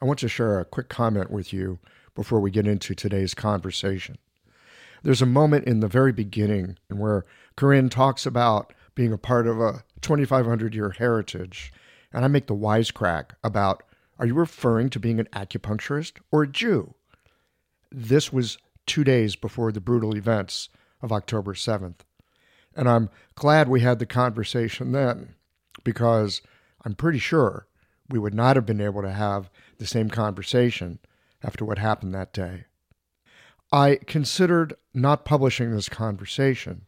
I want to share a quick comment with you before we get into today's conversation. There's a moment in the very beginning where Karine talks about being a part of a 2,500 year heritage, and I make the wisecrack about are you referring to being an acupuncturist or a Jew? This was two days before the brutal events of October 7th. And I'm glad we had the conversation then because I'm pretty sure we would not have been able to have the same conversation after what happened that day. I considered not publishing this conversation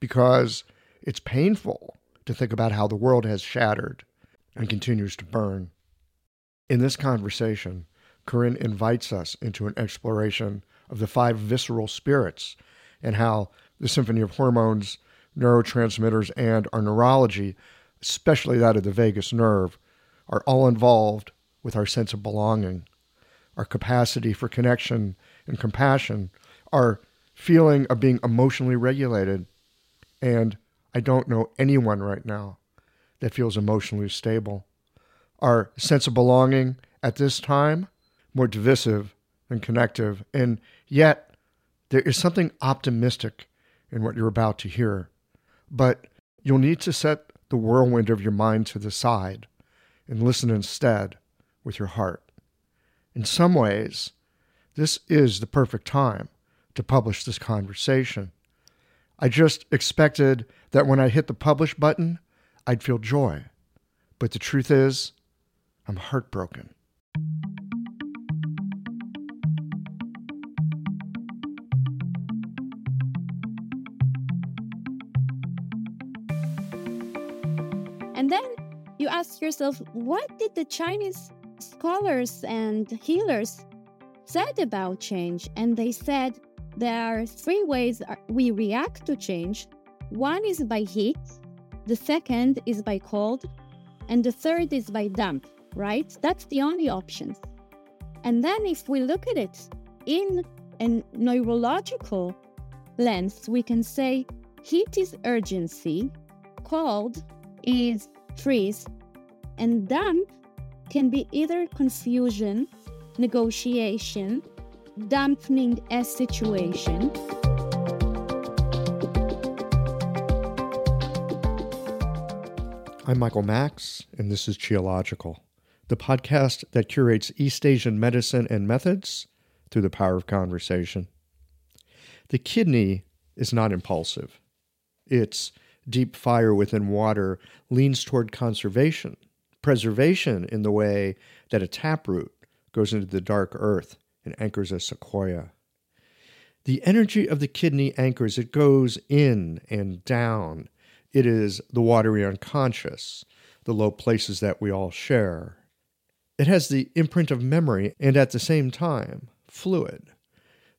because it's painful to think about how the world has shattered and continues to burn. In this conversation, Karine invites us into an exploration of the five visceral spirits and how the symphony of hormones, neurotransmitters, and our neurology, especially that of the vagus nerve, are all involved with our sense of belonging, our capacity for connection and compassion, our feeling of being emotionally regulated. And I don't know anyone right now that feels emotionally stable. Our sense of belonging at this time, more divisive than connective. And yet, there is something optimistic in what you're about to hear. But you'll need to set the whirlwind of your mind to the side and listen instead with your heart. In some ways, this is the perfect time to publish this conversation. I just expected that when I hit the publish button, I'd feel joy. But the truth is, I'm heartbroken. Ask yourself, what did the Chinese scholars and healers said about change? And they said there are three ways we react to change. One is by heat, the second is by cold, and the third is by damp, right? That's the only options. And then if we look at it in a neurological lens, we can say heat is urgency, cold is freeze, and damp can be either confusion, negotiation, dampening a situation. I'm Michael Max, and this is Qiological, the podcast that curates East Asian medicine and methods through the power of conversation. The kidney is not impulsive. Its deep fire within water leans toward conservation, preservation in the way that a taproot goes into the dark earth and anchors a sequoia. The energy of the kidney anchors, it goes in and down. It is the watery unconscious, the low places that we all share. It has the imprint of memory and at the same time, fluid.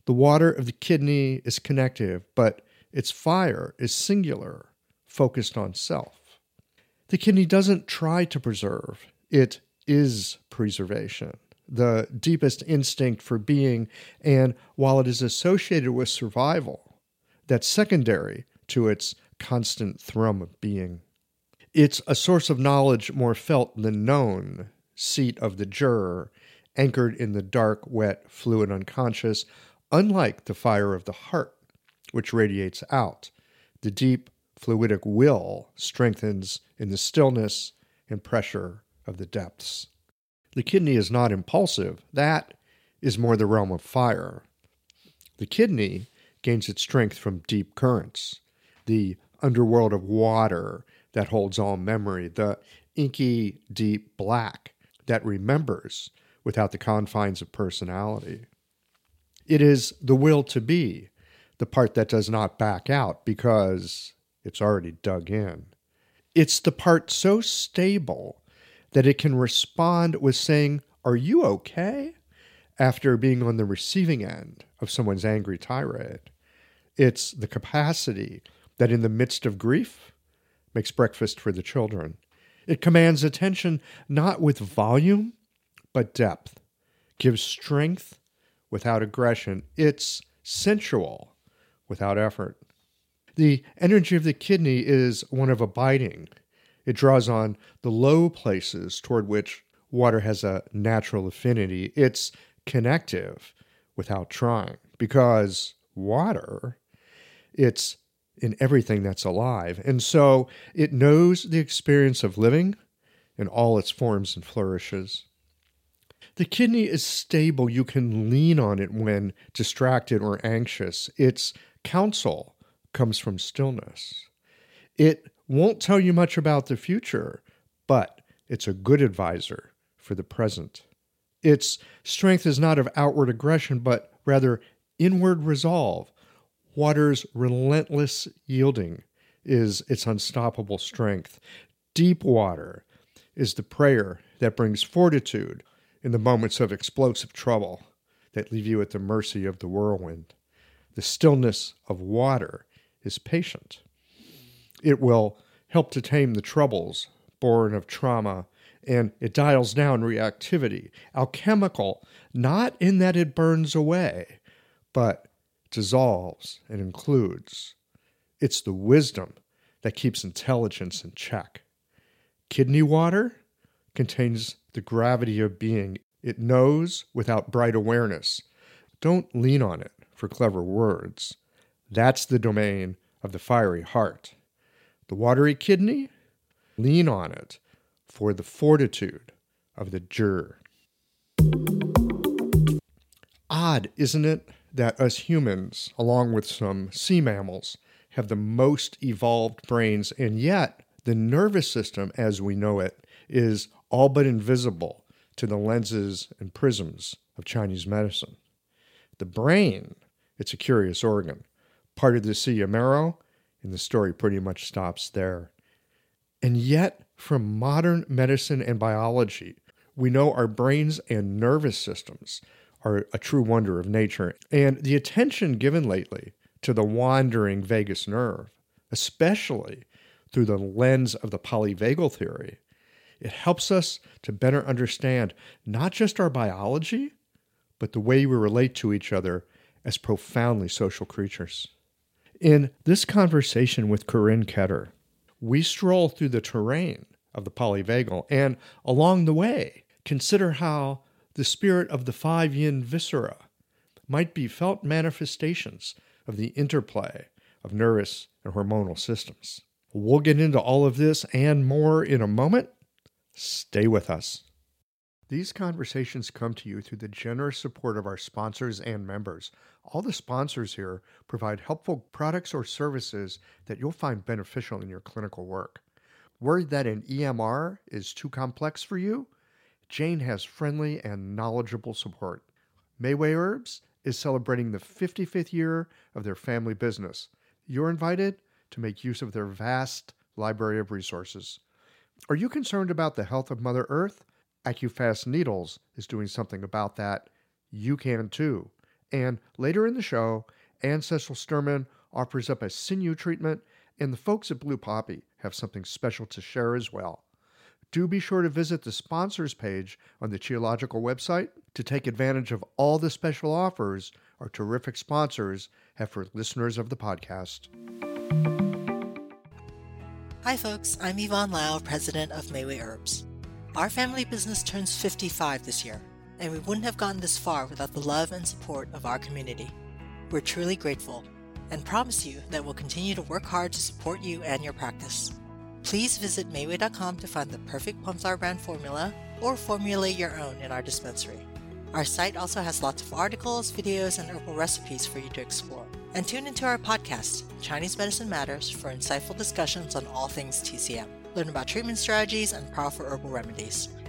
The water of the kidney is connective, but its fire is singular, focused on self. The kidney doesn't try to preserve, it is preservation the deepest instinct for being, and while it is associated with survival, that's secondary to its constant thrum of being. It's a source of knowledge more felt than known, seat of the juror, anchored in the dark, wet, fluid unconscious, unlike the fire of the heart, which radiates out. The deep, fluidic will strengthens in the stillness and pressure of the depths. The kidney is not impulsive. That is more the realm of fire. The kidney gains its strength from deep currents, the underworld of water that holds all memory, the inky deep black that remembers without the confines of personality. It is the will to be, the part that does not back out because it's already dug in. It's the part so stable that it can respond with saying, Are you okay? after being on the receiving end of someone's angry tirade. It's the capacity that, in the midst of grief, makes breakfast for the children. It commands attention not with volume, but depth, gives strength without aggression. It's sensual without effort. The energy of the kidney is one of abiding it draws on the low places toward which water has a natural affinity. It's connective without trying because water, it's in everything that's alive. And so it knows the experience of living in all its forms and flourishes. The kidney is stable. You can lean on it when distracted or anxious. Its counsel comes from stillness. It won't tell you much about the future, but it's a good advisor for the present. Its strength is not of outward aggression, but rather inward resolve. Water's relentless yielding is its unstoppable strength. Deep water is the prayer that brings fortitude in the moments of explosive trouble that leave you at the mercy of the whirlwind. The stillness of water is patient. It will help to tame the troubles born of trauma, and it dials down reactivity. Alchemical, not in that it burns away, but dissolves and includes. It's the wisdom that keeps intelligence in check. Kidney water contains the gravity of being. It knows without bright awareness. Don't lean on it for clever words. That's the domain of the fiery heart. The watery kidney? Lean on it for the fortitude of the juror. Odd, isn't it, that us humans, along with some sea mammals, have the most evolved brains, and yet the nervous system as we know it is all but invisible to the lenses and prisms of Chinese medicine. The brain, it's a curious organ, part of the sea marrow, and the story pretty much stops there. And yet, from modern medicine and biology, we know our brains and nervous systems are a true wonder of nature. And the attention given lately to the wandering vagus nerve, especially through the lens of the polyvagal theory, it helps us to better understand not just our biology, but the way we relate to each other as profoundly social creatures. In this conversation with Karine Kedar, we stroll through the terrain of the polyvagal and along the way consider how the spirit of the five yin viscera might be felt manifestations of the interplay of nervous and hormonal systems. We'll get into all of this and more in a moment. Stay with us. These conversations come to you through the generous support of our sponsors and members. All the sponsors here provide helpful products or services that you'll find beneficial in your clinical work. Worried that an EMR is too complex for you? Jane has friendly and knowledgeable support. Mayway Herbs is celebrating the 55th year of their family business. You're invited to make use of their vast library of resources. Are you concerned about the health of Mother Earth? AccuFast Needles is doing something about that. You can too. And later in the show, Ancestral Sturman offers up a sinew treatment, and the folks at Blue Poppy have something special to share as well. Do be sure to visit the sponsors page on the Qiological website to take advantage of all the special offers our terrific sponsors have for listeners of the podcast. Hi, folks. I'm Yvonne Lau, president of Mayway Herbs. Our family business turns 55 this year, and we wouldn't have gotten this far without the love and support of our community. We're truly grateful and promise you that we'll continue to work hard to support you and your practice. Please visit Mayway.com to find the perfect Plumflower brand formula or formulate your own in our dispensary. Our site also has lots of articles, videos, and herbal recipes for you to explore. And tune into our podcast, Chinese Medicine Matters, for insightful discussions on all things TCM learn about treatment strategies, and powerful herbal remedies.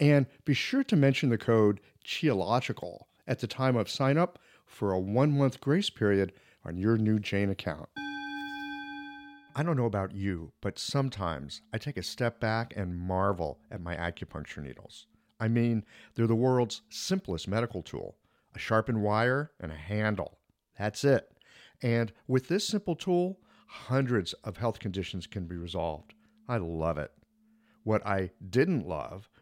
And be sure to mention the code QIOLOGICAL at the time of sign up for a one-month grace period on your new Jane account. I don't know about you, but sometimes I take a step back and marvel at my acupuncture needles. I mean, they're the world's simplest medical tool a sharpened wire, and a handle. That's it. And with this simple tool, hundreds of health conditions can be resolved. I love it. What I didn't love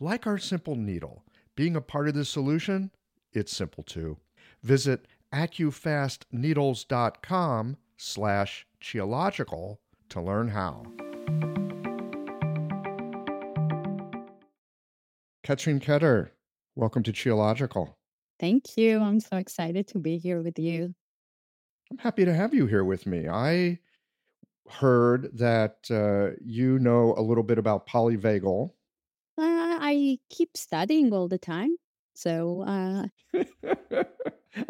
Like our simple needle, being a part of the solution, it's simple too. Visit accufastneedles.com slash qiological to learn how. Karine Kedar, Welcome to Qiological. Thank you. I'm so excited to be here with you. I'm happy to have you here with me. I heard that uh, you know a little bit about polyvagal. I keep studying all the time. So uh...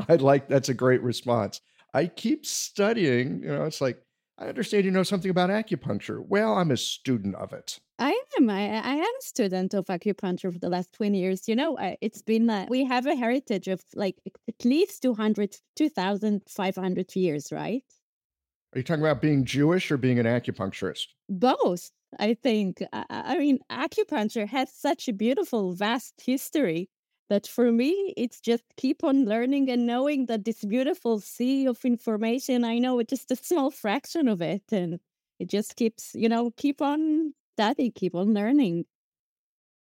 I like that's a great response. I keep studying. You know, it's like I understand you know something about acupuncture. Well, I'm a student of it. I am. I, I am a student of acupuncture for the last 20 years. You know, it's been, uh, we have a heritage of like at least 200, 2,500 years, right? Are you talking about being Jewish or being an acupuncturist? Both, I think. I, I mean, acupuncture has such a beautiful, vast history that for me it's just keep on learning and knowing that this beautiful sea of information i know it's just a small fraction of it and it just keeps you know keep on studying keep on learning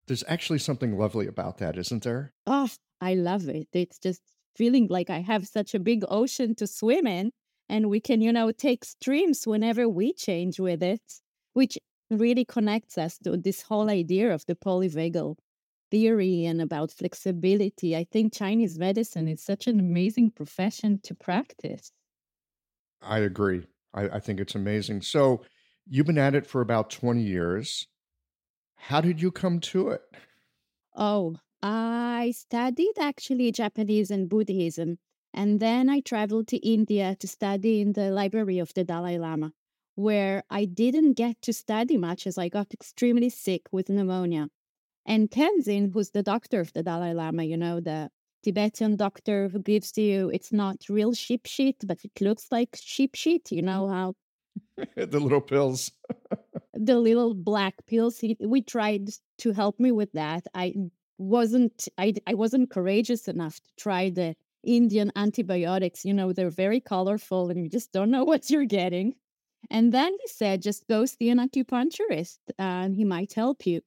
there's actually something lovely about that isn't there oh i love it it's just feeling like i have such a big ocean to swim in and we can you know take streams whenever we change with it which really connects us to this whole idea of the polyvagal theory and about flexibility. I think Chinese medicine is such an amazing profession to practice. I agree. I, I think it's amazing. So you've been at it for about 20 years. How did you come to it? Oh, I studied actually Japanese and Buddhism. And then I traveled to India to study in the library of the Dalai Lama, where I didn't get to study much as I got extremely sick with pneumonia. And Tenzin, who's the doctor of the Dalai Lama, you know, the Tibetan doctor who gives you, it's not real sheep shit, but it looks like sheep shit. You know how the little pills, the little black pills. He, we tried to help me with that. I wasn't, I, I wasn't courageous enough to try the Indian antibiotics. You know, they're very colorful and you just don't know what you're getting. And then he said, just go see an acupuncturist and he might help you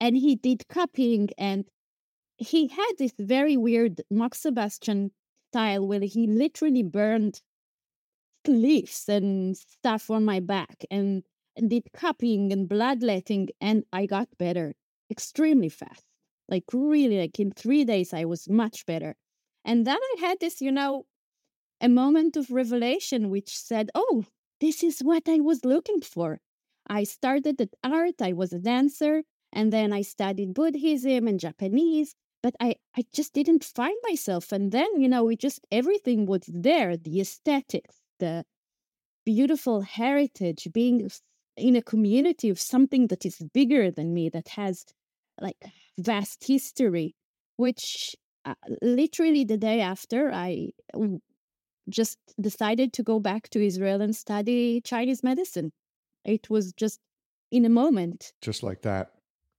and he did cupping and he had this very weird moxibustion style where he literally burned leaves and stuff on my back and, and did cupping and bloodletting and I got better extremely fast. Like really like in three days I was much better. And then I had this, you know, a moment of revelation which said, Oh, this is what I was looking for. I started at art, I was a dancer, and then I studied Buddhism and Japanese, but I, I just didn't find myself. And then, you know, it just everything was there the aesthetics, the beautiful heritage, being in a community of something that is bigger than me, that has like vast history, which uh, literally the day after I just decided to go back to Israel and study Chinese medicine. It was just in a moment. Just like that.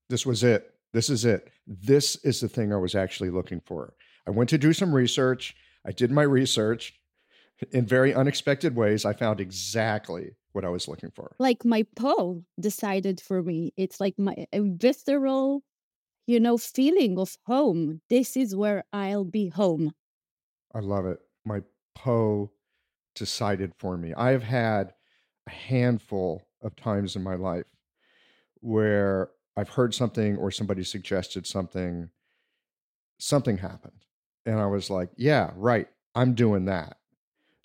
This was it. This is it. This is the thing I was actually looking for. I went to do some research. I did my research in very unexpected ways. I found exactly what I was looking for. Like my Po decided for me. It's like my visceral, you know, feeling of home. This is where I'll be home. I love it. My Po decided for me. I have had a handful of times in my life where I've heard something or somebody suggested something, something happened. And I was like, yeah, right, I'm doing that.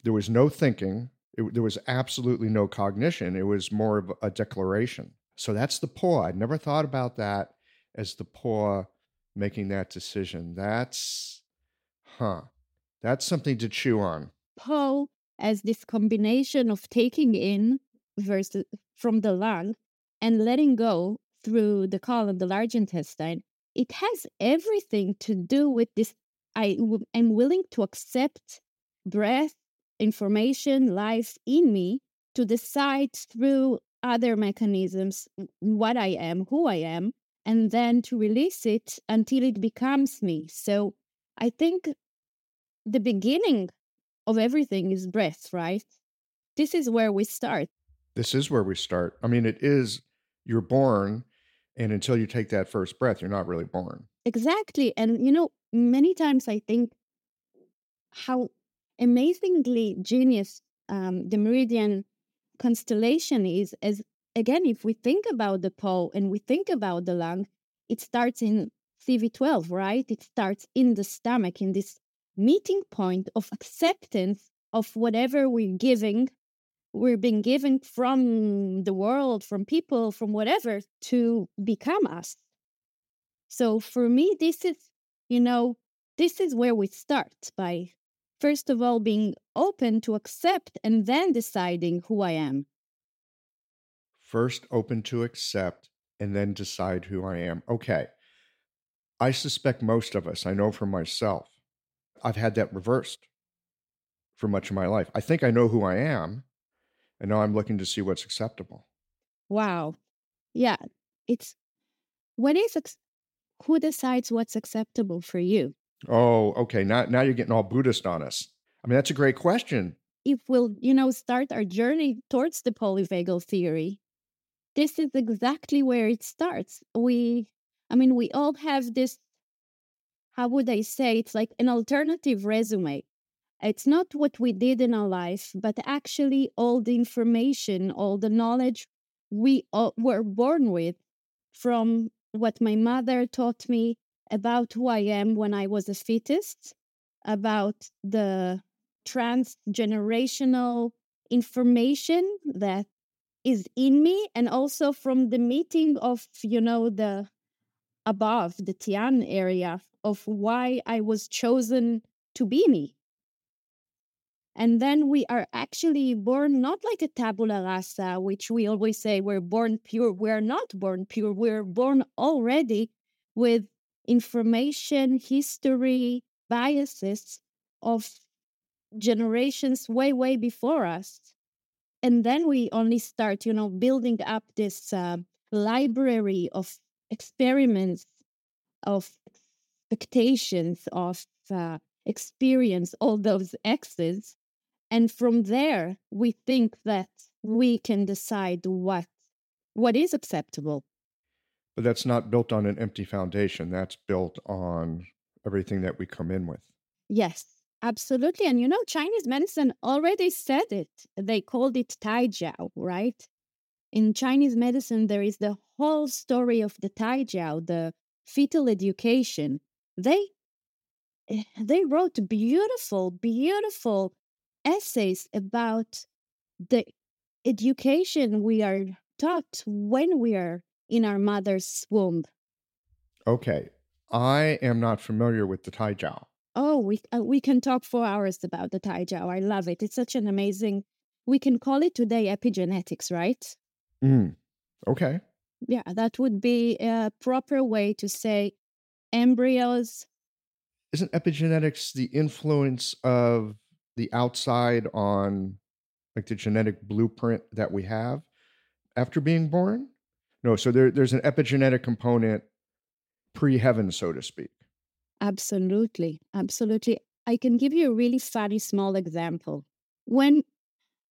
There was no thinking, it, there was absolutely no cognition. It was more of a declaration. So that's the Po. I'd never thought about that as the Po making that decision. That's, huh, that's something to chew on. Po as this combination of taking in versus from the lung and letting go through the colon, the large intestine, it has everything to do with this. I am willing to accept breath, information, life in me to decide through other mechanisms what I am, who I am, and then to release it until it becomes me. So I think the beginning of everything is breath, right? This is where we start. This is where we start. I mean, it is, you're born, and until you take that first breath, you're not really born. Exactly. And, you know, many times I think how amazingly genius um, the meridian constellation is, as again, if we think about the pole and we think about the lung, it starts in CV12, right? It starts in the stomach, in this meeting point of acceptance of whatever we're giving we're being given from the world from people from whatever to become us. So for me this is you know this is where we start by first of all being open to accept and then deciding who i am. First open to accept and then decide who i am. Okay. I suspect most of us i know for myself I've had that reversed for much of my life. I think I know who I am, and now I'm looking to see what's acceptable. Wow. Yeah. It's what is who decides what's acceptable for you? Oh, okay. Now now you're getting all Buddhist on us. I mean, that's a great question. If we'll, you know, start our journey towards the polyvagal theory, this is exactly where it starts. We I mean, we all have this how would I say, it's like an alternative resume. It's not what we did in our life, but actually all the information, all the knowledge we all were born with from what my mother taught me about who I am when I was a fetus, about the transgenerational information that is in me, and also from the meeting of, you know, the above the Tian area of why I was chosen to be me. And then we are actually born not like a tabula rasa, which we always say we're born pure. We're not born pure. We're born already with information, history, biases of generations way, way before us. And then we only start, you know, building up this uh, library of experiments, of expectations, of uh, experience, all those X's. And from there, we think that we can decide what what is acceptable. But that's not built on an empty foundation. That's built on everything that we come in with. Yes, absolutely. And you know, Chinese medicine already said it. They called it Tai Jiao, right? In Chinese medicine, there is the whole story of the Tai Jiao, the fetal education. They eh, they wrote beautiful, beautiful essays about the education we are taught when we are in our mother's womb. Okay, I am not familiar with the Tai Jiao. Oh, we uh, we can talk for hours about the Tai Jiao. I love it. It's such an amazing. We can call it today epigenetics, right? Mm. Okay. Yeah, that would be a proper way to say embryos. Isn't epigenetics the influence of the outside on like the genetic blueprint that we have after being born? No, so there, there's an epigenetic component pre heaven, so to speak. Absolutely. Absolutely. I can give you a really funny small example. When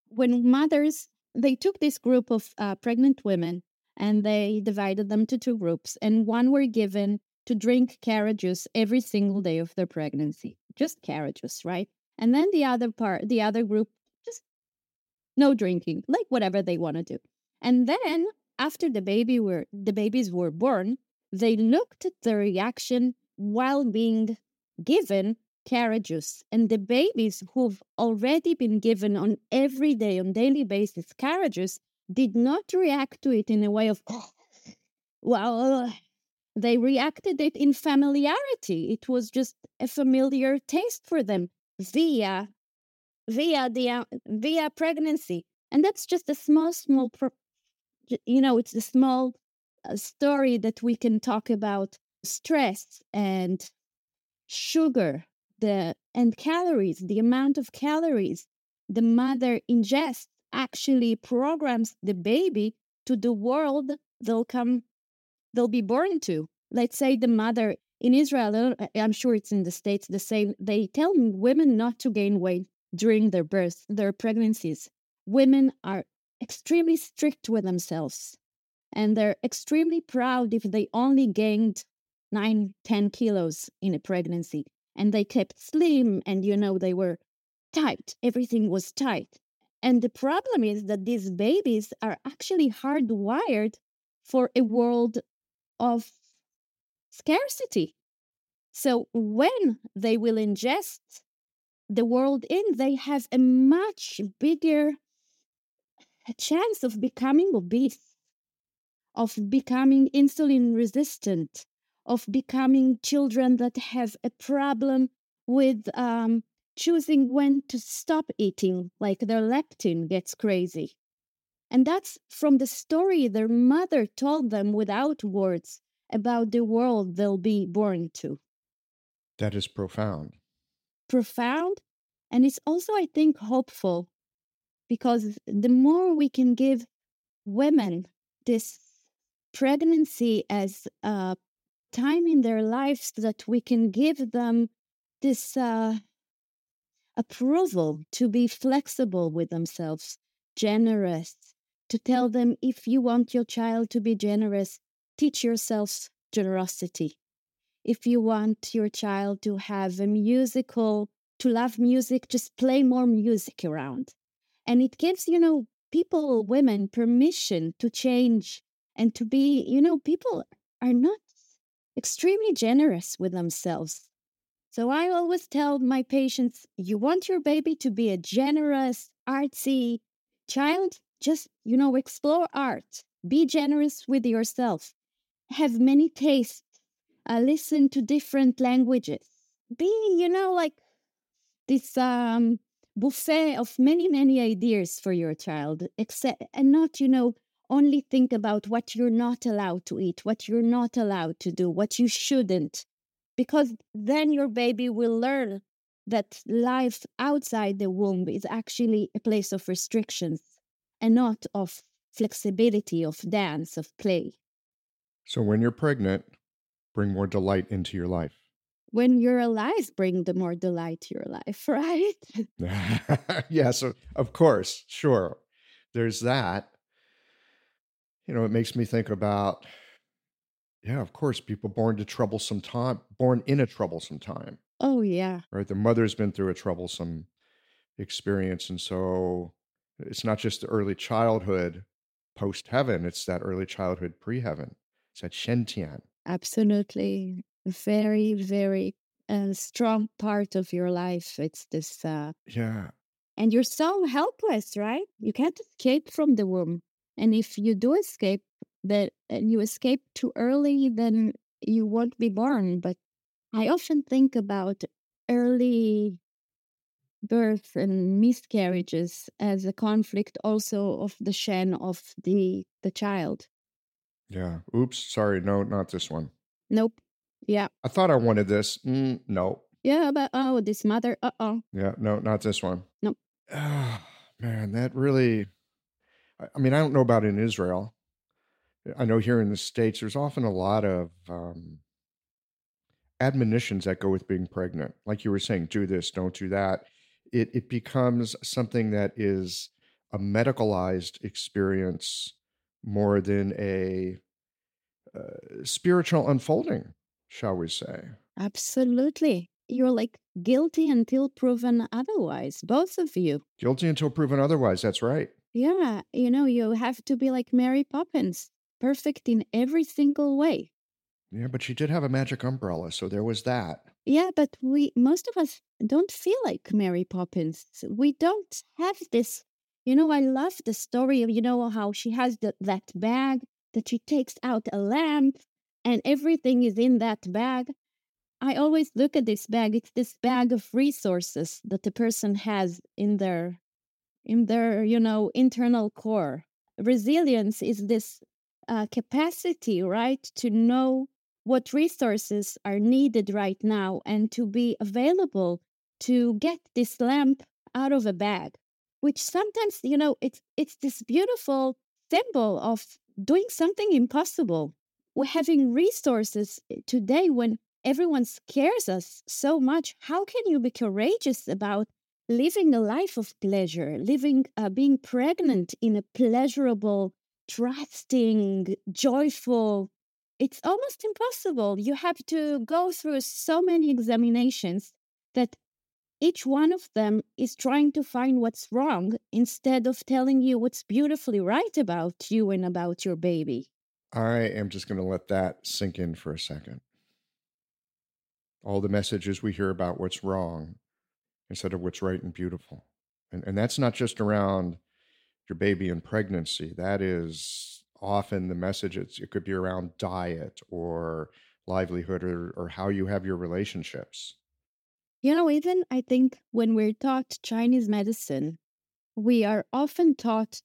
when mothers they took this group of uh, pregnant women and they divided them to two groups and one were given to drink carrot juice every single day of their pregnancy just carrot juice right? And then the other part the other group just no drinking like whatever they want to do. And then after the baby were the babies were born they looked at the reaction while being given carrot juice. And the babies who've already been given on every day on daily basis carrot juice did not react to it in a way of well they reacted it in familiarity. It was just a familiar taste for them via via the uh, via pregnancy. And that's just a small small you know it's a small uh, story that we can talk about stress and sugar the and calories the amount of calories the mother ingests actually programs the baby to the world they'll come they'll be born to. Let's say the mother in israel i'm sure it's in the states the same they tell women not to gain weight during their birth their pregnancies. Women are extremely strict with themselves and they're extremely proud if they only gained 9 10 kilos in a pregnancy and they kept slim and you know they were tight everything was tight. And the problem is that these babies are actually hardwired for a world of scarcity so when they will ingest the world in they have a much bigger chance of becoming obese of becoming insulin resistant of becoming children that have a problem with um, choosing when to stop eating, like their leptin gets crazy. And that's from the story their mother told them without words about the world they'll be born to. That is profound. Profound. And it's also, I think, hopeful because the more we can give women this pregnancy as a time in their lives that we can give them this uh, approval to be flexible with themselves, generous, to tell them if you want your child to be generous, teach yourself generosity. If you want your child to have a musical, to love music, just play more music around. And it gives, you know, people, women, permission to change and to be, you know, people are not extremely generous with themselves. So I always tell my patients you want your baby to be a generous, artsy child? Just, you know, explore art. Be generous with yourself. Have many tastes. Uh, listen to different languages. Be, you know, like this um, buffet of many, many ideas for your child, except, and not, you know, only think about what you're not allowed to eat, what you're not allowed to do, what you shouldn't, because then your baby will learn that life outside the womb is actually a place of restrictions and not of flexibility, of dance, of play. So when you're pregnant, bring more delight into your life. When you're alive, bring the more delight to your life, right? yeah, so of course, sure. There's that you know, it makes me think about, yeah, of course, people born to troublesome time, born in a troublesome time. Oh, yeah. Right. The mother's been through a troublesome experience. And so it's not just the early childhood post heaven, it's that early childhood pre heaven. It's that Xiantian. Absolutely. Very, very uh, strong part of your life. It's this. Uh, yeah. And you're so helpless, right? You can't escape from the womb. And if you do escape, that and you escape too early, then you won't be born. But I often think about early birth and miscarriages as a conflict also of the shen of the the child. Yeah. Oops. Sorry. No, not this one. Nope. Yeah. I thought I wanted this. Mm, no. Yeah, but oh, this mother, uh oh. Yeah, no, not this one. Nope. Ah, man, that really. I- I mean, I don't know about in Israel. I know here in the States, there's often a lot of um, admonitions that go with being pregnant. Like you were saying, do this, don't do that. It, it becomes something that is a medicalized experience more than a uh, spiritual unfolding, shall we say. Absolutely. You're like guilty until proven otherwise, both of you. Guilty until proven otherwise. That's right. Yeah, you know, you have to be like Mary Poppins, perfect in every single way. Yeah, but she did have a magic umbrella, so there was that. Yeah, but we, most of us don't feel like Mary Poppins. We don't have this. You know, I love the story of, you know, how she has the, that bag that she takes out a lamp and everything is in that bag. I always look at this bag. It's this bag of resources that the person has in their, in their, you know, internal core. Resilience is this uh, capacity, right, to know what resources are needed right now and to be available to get this lamp out of a bag which sometimes you know it's it's this beautiful symbol of doing something impossible. We're having resources eh, today when everyone scares us so much. How can you be courageous about living a life of pleasure living uh, being pregnant in a pleasurable trusting joyful it's almost impossible. You have to go through so many examinations that each one of them is trying to find what's wrong instead of telling you what's beautifully right about you and about your baby. I am just going to let that sink in for a second. All the messages we hear about what's wrong instead of what's right and beautiful. And, and that's not just around your baby and pregnancy, that is often the message it's, it could be around diet or livelihood or, or how you have your relationships You know, even I think when we're taught Chinese medicine, we are often taught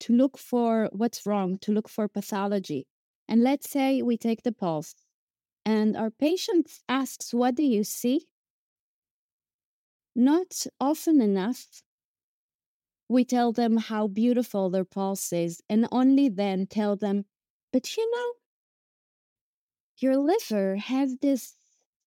to look for what's wrong, to look for pathology. And let's say we take the pulse and our patient asks, What do you see? Not often enough, we tell them how beautiful their pulse is, and only then tell them, But you know, your liver has this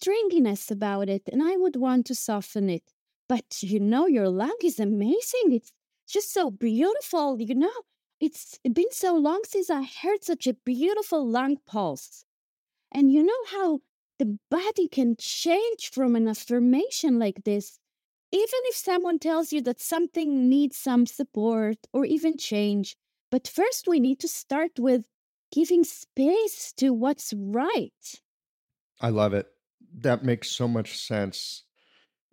stringiness about it, and I would want to soften it. But you know, your lung is amazing. It's just so beautiful. You know, it's been so long since I heard such a beautiful lung pulse. And you know how the body can change from an affirmation like this. Even if someone tells you that something needs some support or even change, but first we need to start with giving space to what's right. I love it. That makes so much sense.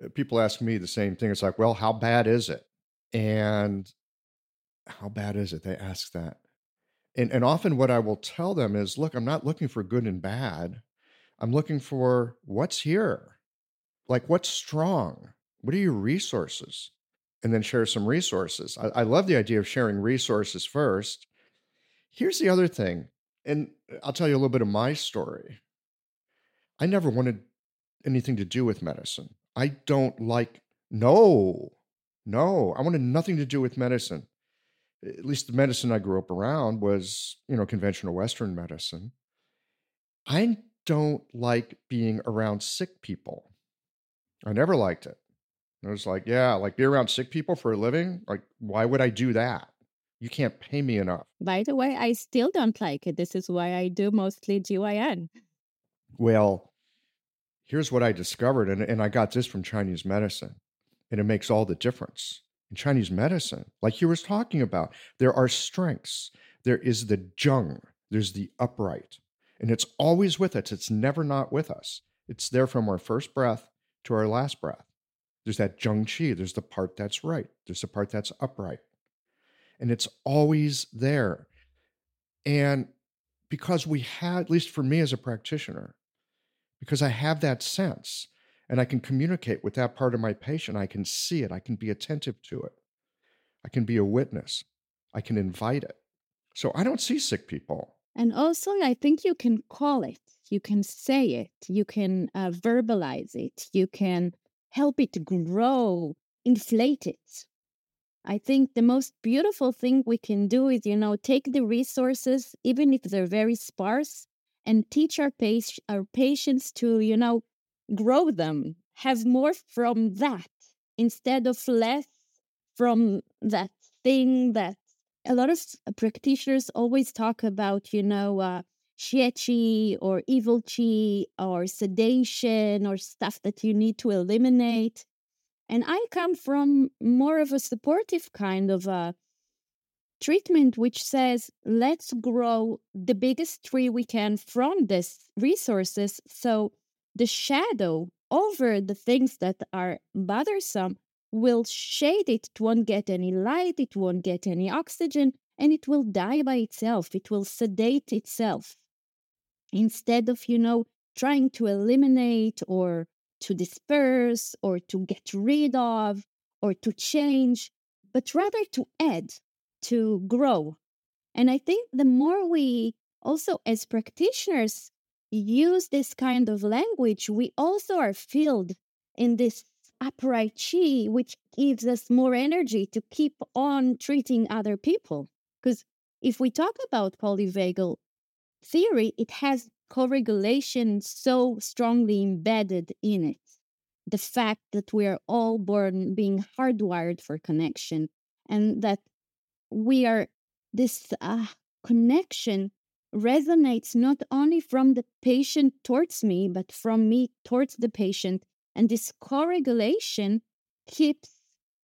Uh, People ask me the same thing. It's like, well, how bad is it? And how bad is it? They ask that. And, and often what I will tell them is, look, I'm not looking for good and bad. I'm looking for what's here. Like, what's strong? What are your resources? And then share some resources. I, I love the idea of sharing resources first. Here's the other thing, and uh, I'll tell you a little bit of my story. I never wanted anything to do with medicine. I don't like, no, no, I wanted nothing to do with medicine. At least the medicine I grew up around was, you know, conventional Western medicine. I don't like being around sick people. I never liked it. I was like, yeah, like be around sick people for a living. Like, why would I do that? You can't pay me enough. By the way, I still don't like it. This is why I do mostly GYN. Well, here's what I discovered, and, and I got this from Chinese medicine, and it makes all the difference. In Chinese medicine, like you was talking about, there are strengths. There is the zheng, there's the upright, and it's always with us. It's never not with us. It's there from our first breath to our last breath. There's that zheng qi, there's the part that's right, there's the part that's upright, and it's always there. And because we had, at least for me as a practitioner, because I have that sense and I can communicate with that part of my patient. I can see it. I can be attentive to it. I can be a witness. I can invite it. So I don't see sick people. And also, I think you can call it, you can say it, you can uh, verbalize it, you can help it grow, inflate it. I think the most beautiful thing we can do is, you know, take the resources, even if they're very sparse, and teach our, pac- our patients to, you know, grow them, have more from that instead of less from that thing that a lot of practitioners always talk about, you know, uh, xie or evil chi or sedation or stuff that you need to mm. eliminate. And I come from more of a supportive kind of a treatment, which says, let's grow the biggest tree we can from these resources. So the shadow over the things that are bothersome will shade it. It won't get any light, it won't get any oxygen, and it will die by itself. It will sedate itself. Instead of, you know, trying to eliminate or to disperse or to get rid of or to change, but rather to add, to grow. And I think the more we also, as practitioners, use this kind of language, we also are filled in this upright chi, which gives us more energy to keep on treating other people. Because if we talk about polyvagal theory, it has co-regulation so strongly embedded in it. The fact that we are all born being hardwired for connection and that we are this uh, connection resonates not only from the patient towards me, but from me towards the patient. And this co regulation keeps,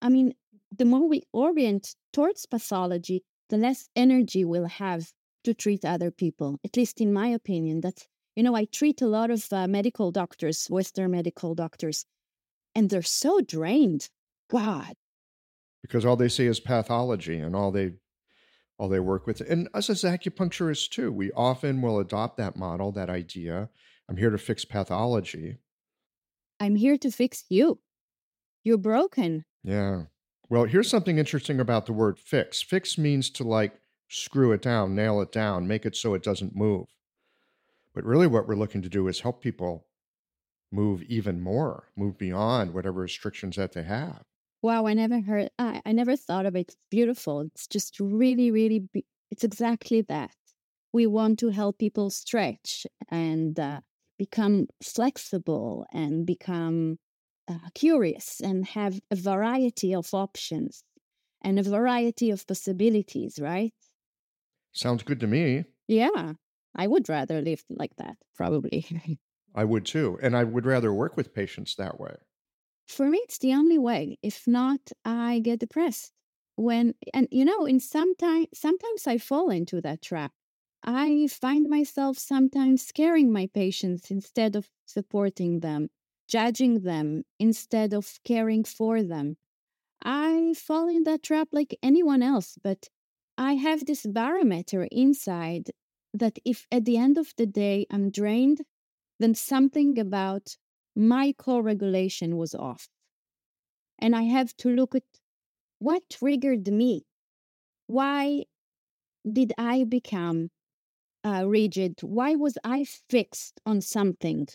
I mean, the more we orient towards pathology, the less energy we'll have to treat other people, at least in my opinion. That, you know, I treat a lot of uh, medical doctors, Western medical doctors, and they're so drained. God. Because all they see is pathology and all they all they work with. And us as acupuncturists too, we often will adopt that model, that idea. I'm here to fix pathology. I'm here to fix you. You're broken. Yeah. Well, here's something interesting about the word fix. Fix means to like screw it down, nail it down, make it so it doesn't move. But really, what we're looking to do is help people move even more, move beyond whatever restrictions that they have. Wow, I never heard, I, I never thought of it. It's beautiful. It's just really, really, be, it's exactly that. We want to help people stretch and uh, become flexible and become uh, curious and have a variety of options and a variety of possibilities, right? Sounds good to me. Yeah, I would rather live like that, probably. I would too. And I would rather work with patients that way for me it's the only way if not i get depressed when and you know in some sometimes sometimes i fall into that trap i find myself sometimes scaring my patients instead of supporting them judging them instead of caring for them i fall in that trap like anyone else but i have this barometer inside that if at the end of the day i'm drained then something about my co regulation was off. And I have to look at what triggered me. Why did I become uh, rigid? Why was I fixed on something?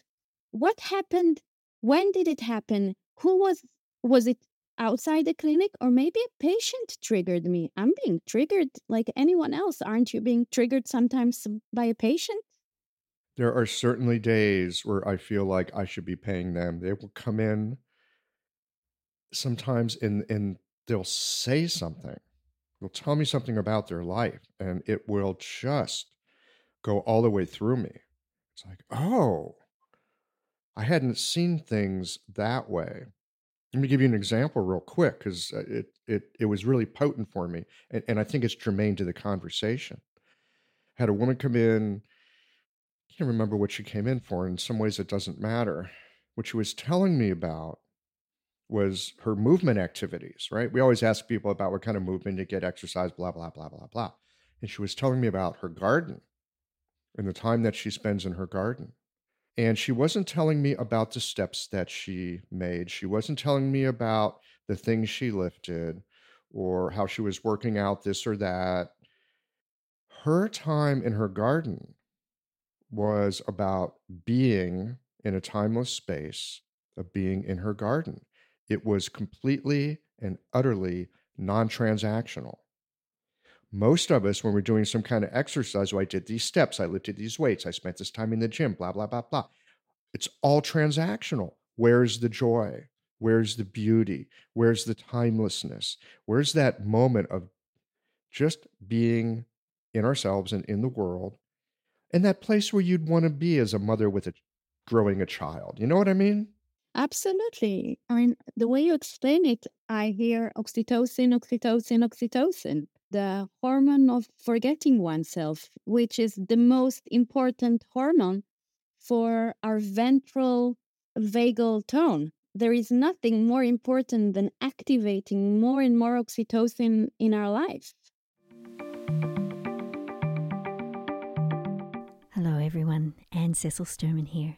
What happened? When did it happen? Who was was it outside the clinic or maybe a patient triggered me? I'm being triggered like anyone else. Aren't you being triggered sometimes by a patient? There are certainly days where I feel like I should be paying them. They will come in sometimes and and they'll say something. They'll tell me something about their life and it will just go all the way through me. It's like, "Oh, I hadn't seen things that way." Let me give you an example real quick because uh, it, it, it was really potent for me. And, and I think it's germane to the conversation. had a woman come in I can't remember what she came in for. In some ways, it doesn't matter. What she was telling me about was her movement activities, right? We always ask people about what kind of movement you get, exercise, blah, blah, blah, blah, blah. And she was telling me about her garden and the time that she spends in her garden. And she wasn't telling me about the steps that she made. She wasn't telling me about the things she lifted or how she was working out this or that her time in her garden was about being in a timeless space of being in her garden. It was completely and utterly non transactional. Most of us, when we're doing some kind of exercise, oh, I did these steps, I lifted these weights, I spent this time in the gym, blah, blah, blah, blah. It's all transactional. Where's the joy? Where's the beauty? Where's the timelessness? Where's that moment of just being in ourselves and in the world and that place where you'd want to be as a mother with a growing a child? You know what I mean? Absolutely. I mean, the way you explain it, I hear oxytocin, oxytocin, oxytocin, the hormone of forgetting oneself, which is the most important hormone for our ventral vagal tone. There is nothing more important than activating more and more oxytocin in our life. Hello, everyone. Anne Cecil Sturman here.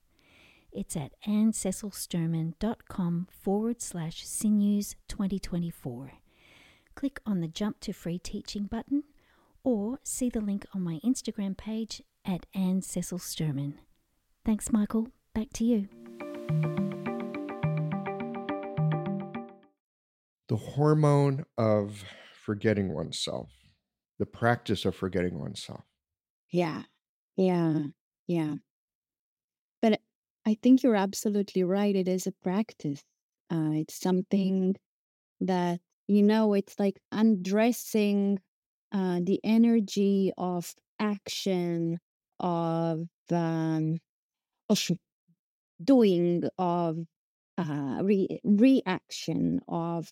It's at annececilsturman.com forward slash sinews 2024. Click on the Jump to Free Teaching button or see the link on my Instagram page at Anne Cecil Sturman. Thanks, Michael. Back to you. The hormone of forgetting oneself, the practice of forgetting oneself. Yeah, yeah, yeah. I think you're absolutely right. It is a practice. Uh, it's something that, you know, it's like undressing uh, the energy of action, of, um, of doing, of uh, re- reaction, of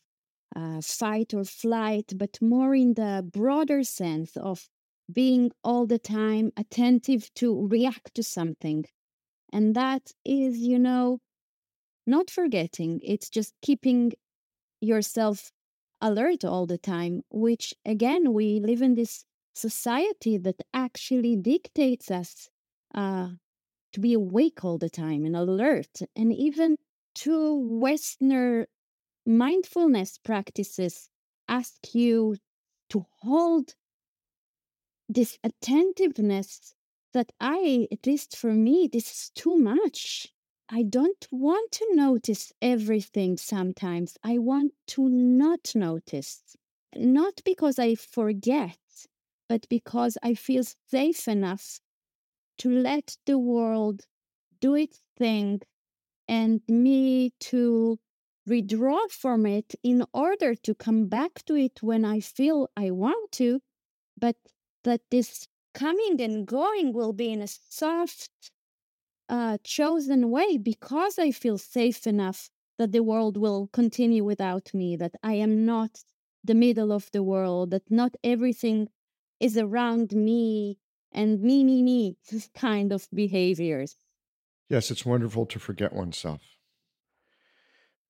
uh, fight or flight, but more in the broader sense of being all the time attentive to react to something and that is, you know, not forgetting, it's just keeping yourself alert all the time, which again, we live in this society that actually dictates us uh, to be awake all the time and alert. And even two Westerner mindfulness practices ask you to hold this attentiveness that I, at least for me, this is too much. I don't want to notice everything sometimes. I want to not notice. Not because I forget, but because I feel safe enough to let the world do its thing and me to withdraw from it in order to come back to it when I feel I want to, but that this coming and going will be in a soft, uh, chosen way because I feel safe enough that the world will continue without me, that I am not the middle of the world, that not everything is around me and me, me, me kind of behaviors. Yes, it's wonderful to forget oneself.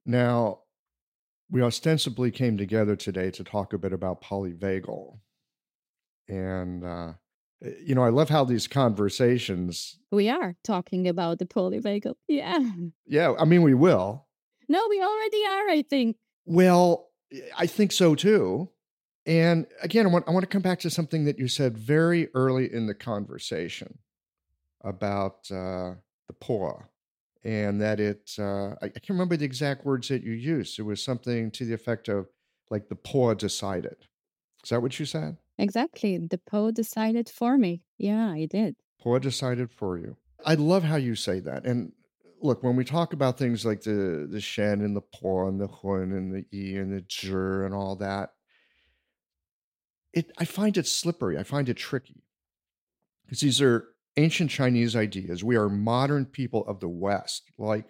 Now, we ostensibly came together today to talk a bit about polyvagal. And uh, you know, I love how these conversations. We are talking about the polyvagal. Yeah. Yeah. I mean, we will. No, we already are, I think. Well, I think so too. And again, I want, I want to come back to something that you said very early in the conversation about uh, the Po, and that it, uh, I, I can't remember the exact words that you used. It was something to the effect of like the Po decided. Is that what you said? Exactly. The Po decided for me. Yeah, I did. Po decided for you. I love how you say that. And look, when we talk about things like the the Shen and the Po and the Hun and the Yi and the Zhi and all that, it I find it slippery. I find it tricky because these are ancient Chinese ideas. We are modern people of the West. Like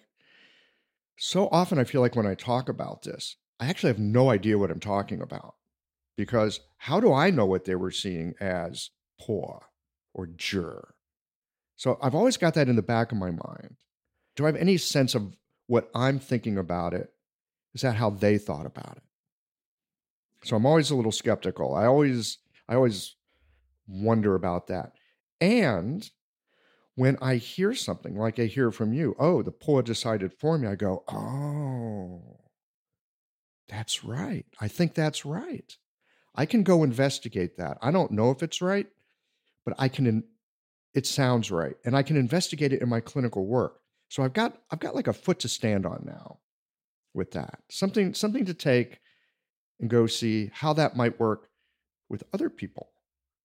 so often, I feel like when I talk about this, I actually have no idea what I'm talking about because how do I know what they were seeing as Po or Zhi? So I've always got that in the back of my mind. Do I have any sense of what I'm thinking about it? Is that how they thought about it? So I'm always a little skeptical. I always I always wonder about that. And when I hear something like I hear from you, oh, the Po decided for me, I go, oh, that's right. I think that's right. I can go investigate that. I don't know if it's right, but I can it sounds right and I can investigate it in my clinical work. So I've got I've got like a foot to stand on now with that. Something something to take and go see how that might work with other people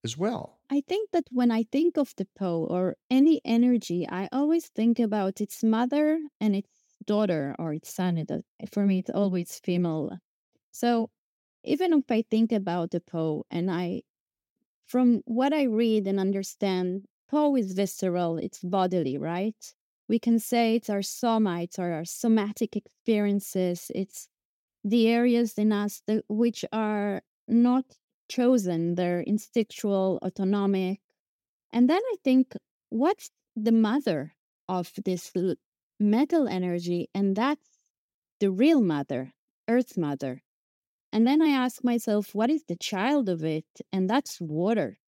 as well. I think that when I think of the Po or any energy, I always think about its mother and its daughter or its son. It, uh, for me, it's always female. So even if I think about the Po and I, from what I read and understand, Po is visceral, it's bodily, right? We can say it's our soma, it's our, our somatic experiences, it's the areas in us that, which are not chosen, they're instinctual, autonomic. And then I think, what's the mother of this metal energy? And that's the real mother, Earth Mother. And then I ask myself, what is the child of it? And that's water.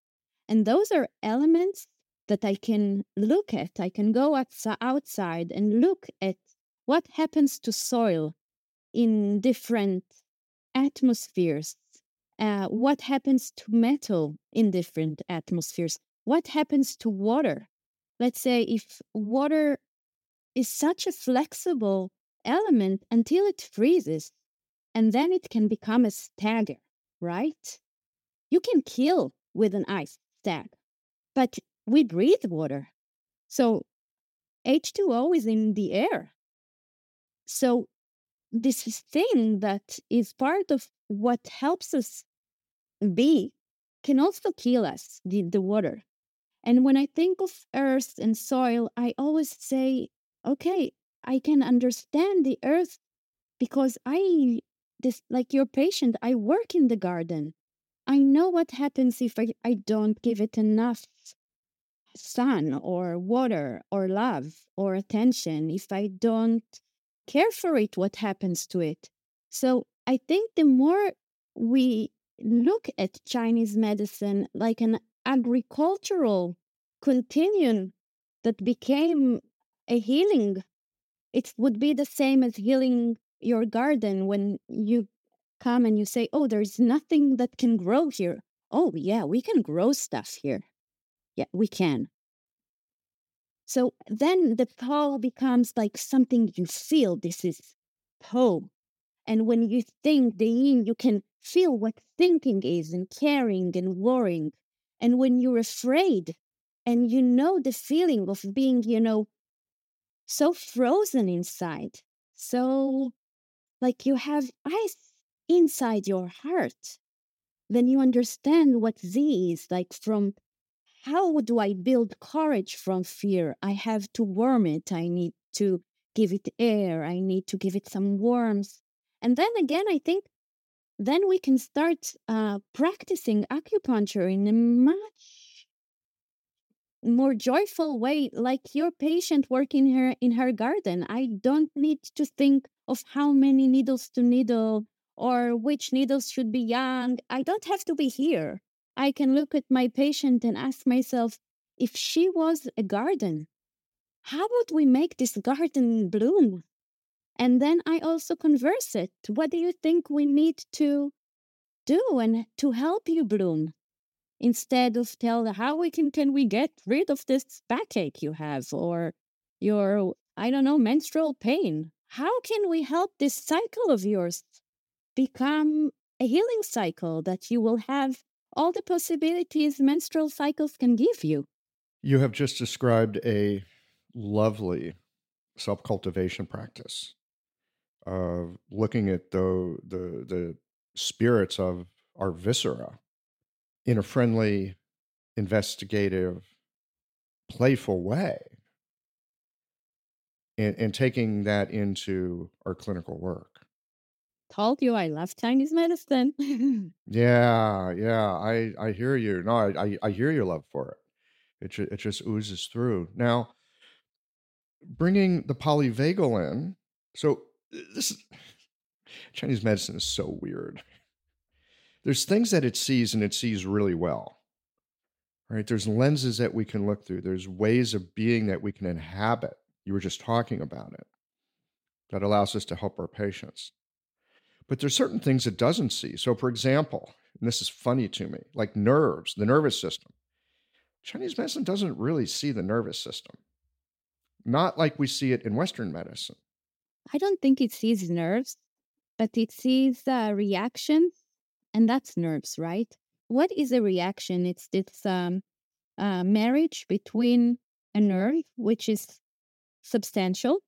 And those are elements that I can look at. I can go outside and look at what happens to soil in different atmospheres. Uh, what happens to metal in different atmospheres? What happens to water? Let's say if water is such a flexible element until it freezes, and then it can become a stagger, right? You can kill with an ice stag, but we breathe water. So H2O is in the air. So this thing that is part of what helps us be can also kill us, the, the water. And when I think of earth and soil, I always say, okay, I can understand the earth because I, this like your patient, I work in the garden. I know what happens if I, I don't give it enough sun or water or love or attention, if I don't care for it, what happens to it? So I think the more we look at Chinese medicine like an agricultural continuum that became a healing, it would be the same as healing your garden when you come and you say, Oh, there's nothing that can grow here. Oh, yeah, we can grow stuff here. Yeah, we can. So then the Po becomes like something you feel. This is Po. And when you think the Yi, you can feel what thinking is and caring and worrying. And when you're afraid and you know the feeling of being, you know, so frozen inside, so like you have ice inside your heart, then you understand what Zhi is like from how do I build courage from fear? I have to warm it. I need to give it air. I need to give it some warmth. And then again, I think then we can start uh, practicing acupuncture in a much more joyful way, like your patient working her in her garden. I don't need to think of how many needles to needle or which needles should be young. I don't have to be here. I can look at my patient and ask myself if she was a garden, how would we make this garden bloom? And then I also converse it. What do you think we need to do and to help you bloom? Instead of tell how we can can we get rid of this backache you have or your I don't know menstrual pain. How can we help this cycle of yours become a healing cycle that you will have all the possibilities menstrual cycles can give you. You have just described a lovely self cultivation practice of looking at the, the, the spirits of our viscera in a friendly, investigative, playful way. And, and taking that into our clinical work. Told you I love Chinese medicine. yeah, yeah, I, I hear you. No, I, I, I hear your love for it. It, ju- it just oozes through. Now, bringing the polyvagal in, so uh, this is, Chinese medicine is so weird. There's things that it sees and it sees really well. Right? There's lenses that we can look through. There's ways of being that we can inhabit. You were just talking about it. That allows us to help our patients. But there's certain things it doesn't see. So for example, and this is funny to me, like nerves, the nervous system. Chinese medicine doesn't really see the nervous system. Not like we see it in Western medicine. I don't think it sees nerves, but it sees uh, reactions, and that's nerves, right? What is a reaction? It's this um, uh, marriage between a nerve, which is substantial,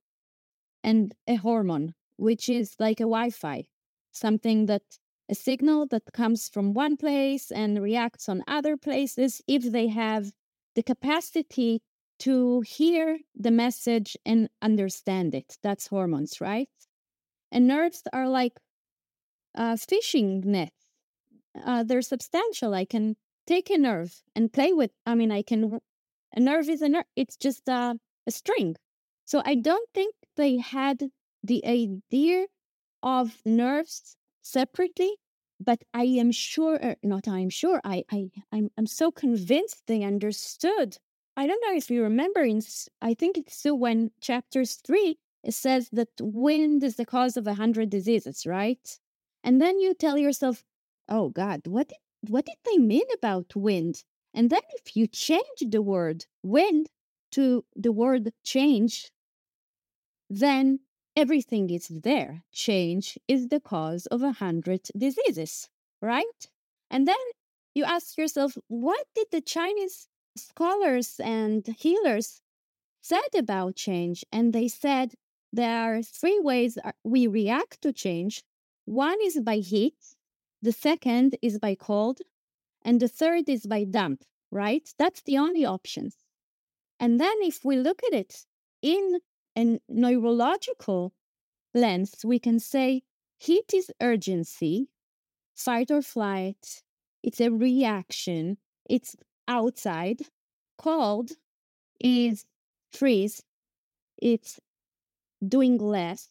and a hormone, which is like a Wi Fi, something that a signal that comes from one place and reacts on other places if they have the capacity to hear the message and understand it. That's hormones, right? And nerves are like uh, fishing nets. Uh, they're substantial. I can take a nerve and play with. I mean, I can. A nerve is a nerve. It's just uh, a string. So I don't think they had the idea of nerves separately, but I am sure, er, not I am sure, I, I, I'm, I'm so convinced they understood I don't know if you remember, in I think it's Su Wen chapters three, it says that wind is the cause of a hundred diseases, right? And then you tell yourself, oh God, what did, what did they mean about wind? And then if you change the word wind to the word change, then everything is there. Change is the cause of a hundred diseases, right? And then you ask yourself, what did the Chinese scholars and healers said about change, and they said there are three ways we react to change. One is by heat, the second is by cold, and the third is by damp, right? That's the only options. And then if we look at it in a neurological lens, we can say heat is urgency, fight or flight, it's a reaction, it's outside. Cold is freeze. It's doing less,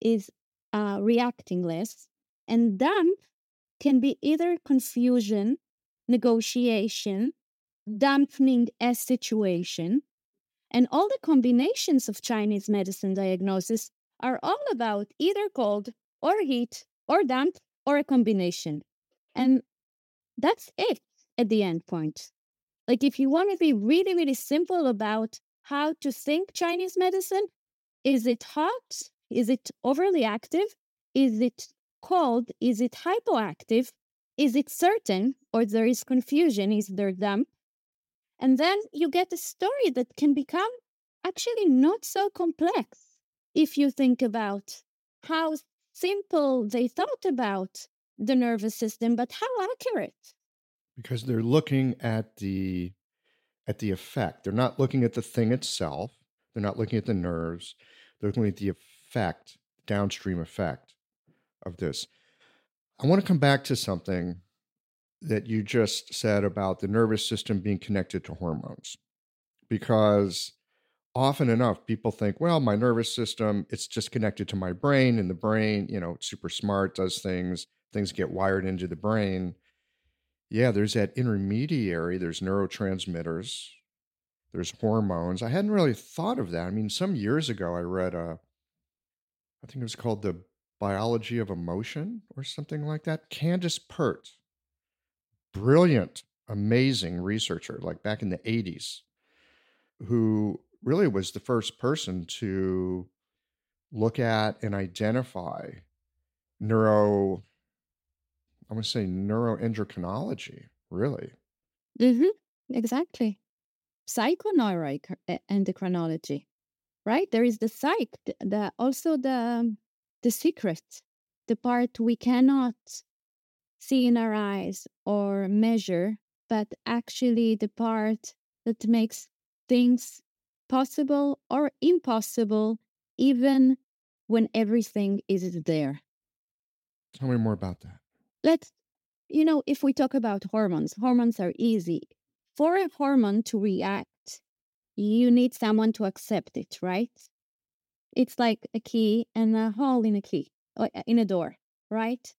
is uh, reacting less. And damp can be either confusion, negotiation, dampening a situation. And all the combinations of Chinese medicine diagnosis are all about either cold or heat or damp or a combination. And that's it at the end point. Like, if you want to be really, really simple about how to think Chinese medicine, is it hot? Is it overly active? Is it cold? Is it hypoactive? Is it certain or there is confusion? Is there damp? And then you get a story that can become actually not so complex if you think about how simple they thought about the nervous system, but how accurate because they're looking at the at the effect. They're not looking at the thing itself. They're not looking at the nerves. They're looking at the effect, downstream effect of this. I want to come back to something that you just said about the nervous system being connected to hormones. Because often enough people think, well, my nervous system, it's just connected to my brain and the brain, you know, super smart, does things, things get wired into the brain. Yeah, there's that intermediary, there's neurotransmitters, there's hormones. I hadn't really thought of that. I mean, some years ago, I read a, I think it was called The Biology of Emotion or something like that. Candace Pert, brilliant, amazing researcher, like back in the 80s, who really was the first person to look at and identify neuro I would say neuroendocrinology, really. Mm-hmm. Exactly. Psychoneuroendocrinology. right? There is the psyche, the, the also the the secret, the part we cannot see in our eyes or measure, but actually the part that makes things possible or impossible, even when everything is there. Tell me more about that. Let's, you know, if we talk about hormones, hormones are easy. For a hormone to react, you need someone to accept it, right? It's like a key and a hole in a key, uh, in a door, right?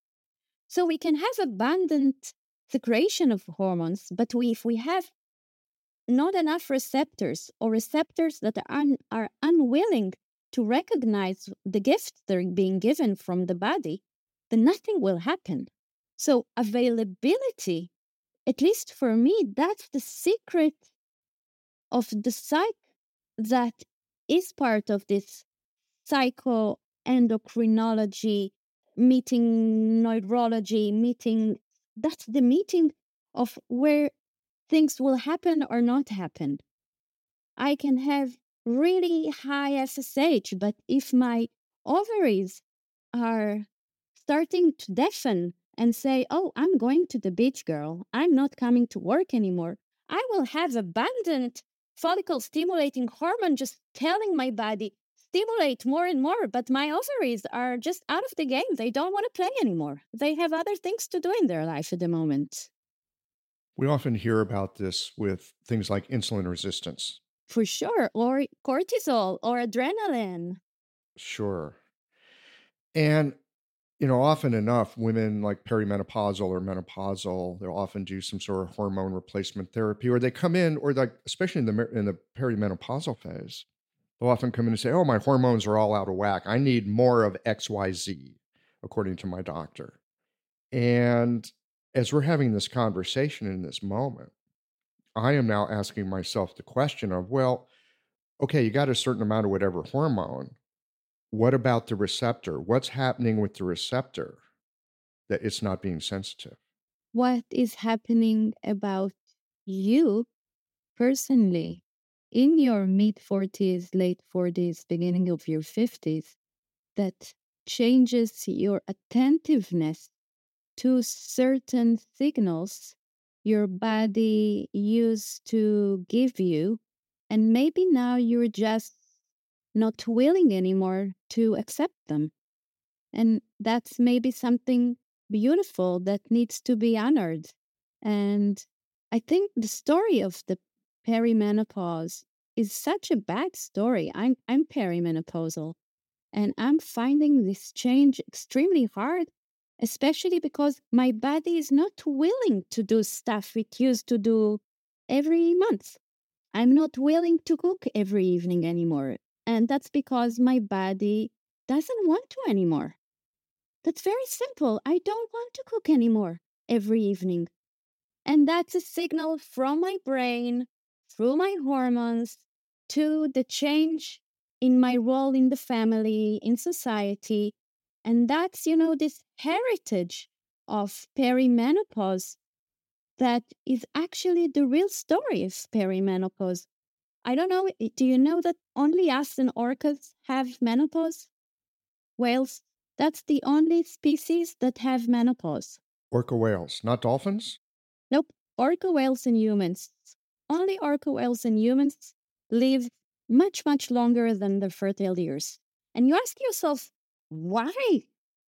So we can have abundant secretion of hormones, but we, if we have not enough receptors or receptors that are, un, are unwilling to recognize the gift they're being given from the body, then nothing will happen. So, availability, at least for me, that's the secret of the psych that is part of this psychoendocrinology meeting neurology meeting that's the meeting of where things will happen or not happen. I can have really high fsh but if my ovaries are starting to deafen and say oh i'm going to the beach girl. I'm not coming to work anymore i will have abundant follicle stimulating hormone just telling my body stimulate more and more, but my ovaries are just out of the game. They don't want to play anymore. They have other things to do in their life at the moment. We often hear about this with things like insulin resistance. For sure, or cortisol or adrenaline. Sure. And, you know, often enough, women like perimenopausal or menopausal, they'll often do some sort of hormone replacement therapy, or they come in, or like, especially in the in the perimenopausal phase, they'll often come in and say, Oh, my hormones are all out of whack. I need more of XYZ, according to my doctor. And as we're having this conversation in this moment, I am now asking myself the question of, well, okay, you got a certain amount of whatever hormone. What about the receptor? What's happening with the receptor that it's not being sensitive? What is happening about you personally in your mid 40s, late 40s, beginning of your 50s that changes your attentiveness to certain signals your body used to give you. And maybe now you're just not willing anymore to accept them. And that's maybe something beautiful that needs to be honored. And I think the story of the perimenopause is such a bad story. I'm I'm perimenopausal and I'm finding this change extremely hard, especially because my body is not willing to do stuff it used to do every month. I'm not willing to cook every evening anymore. And that's because my body doesn't want to anymore. That's very simple. I don't want to cook anymore every evening. And that's a signal from my brain through my hormones to the change in my role in the family, in society. And that's, you know, this heritage of perimenopause that is actually the real story of perimenopause. I don't know, eh, do you know that only us and orcas have menopause? Whales, that's the only species that have menopause. Orca whales, not dolphins? Nope, orca whales and humans only orca whales and humans live much, much longer than their fertile years. And you ask yourself, why?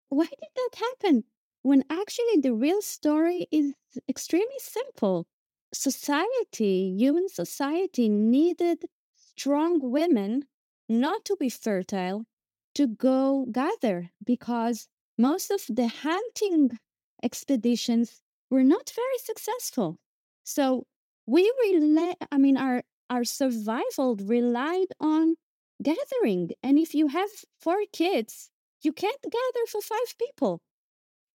Why did that happen? When actually the real story is extremely simple. Society, human society, needed strong women not to be fertile to go gather because most of the hunting expeditions were not very successful. So we rely i mean our our survival relied on gathering and if you have four kids you can't gather for five people.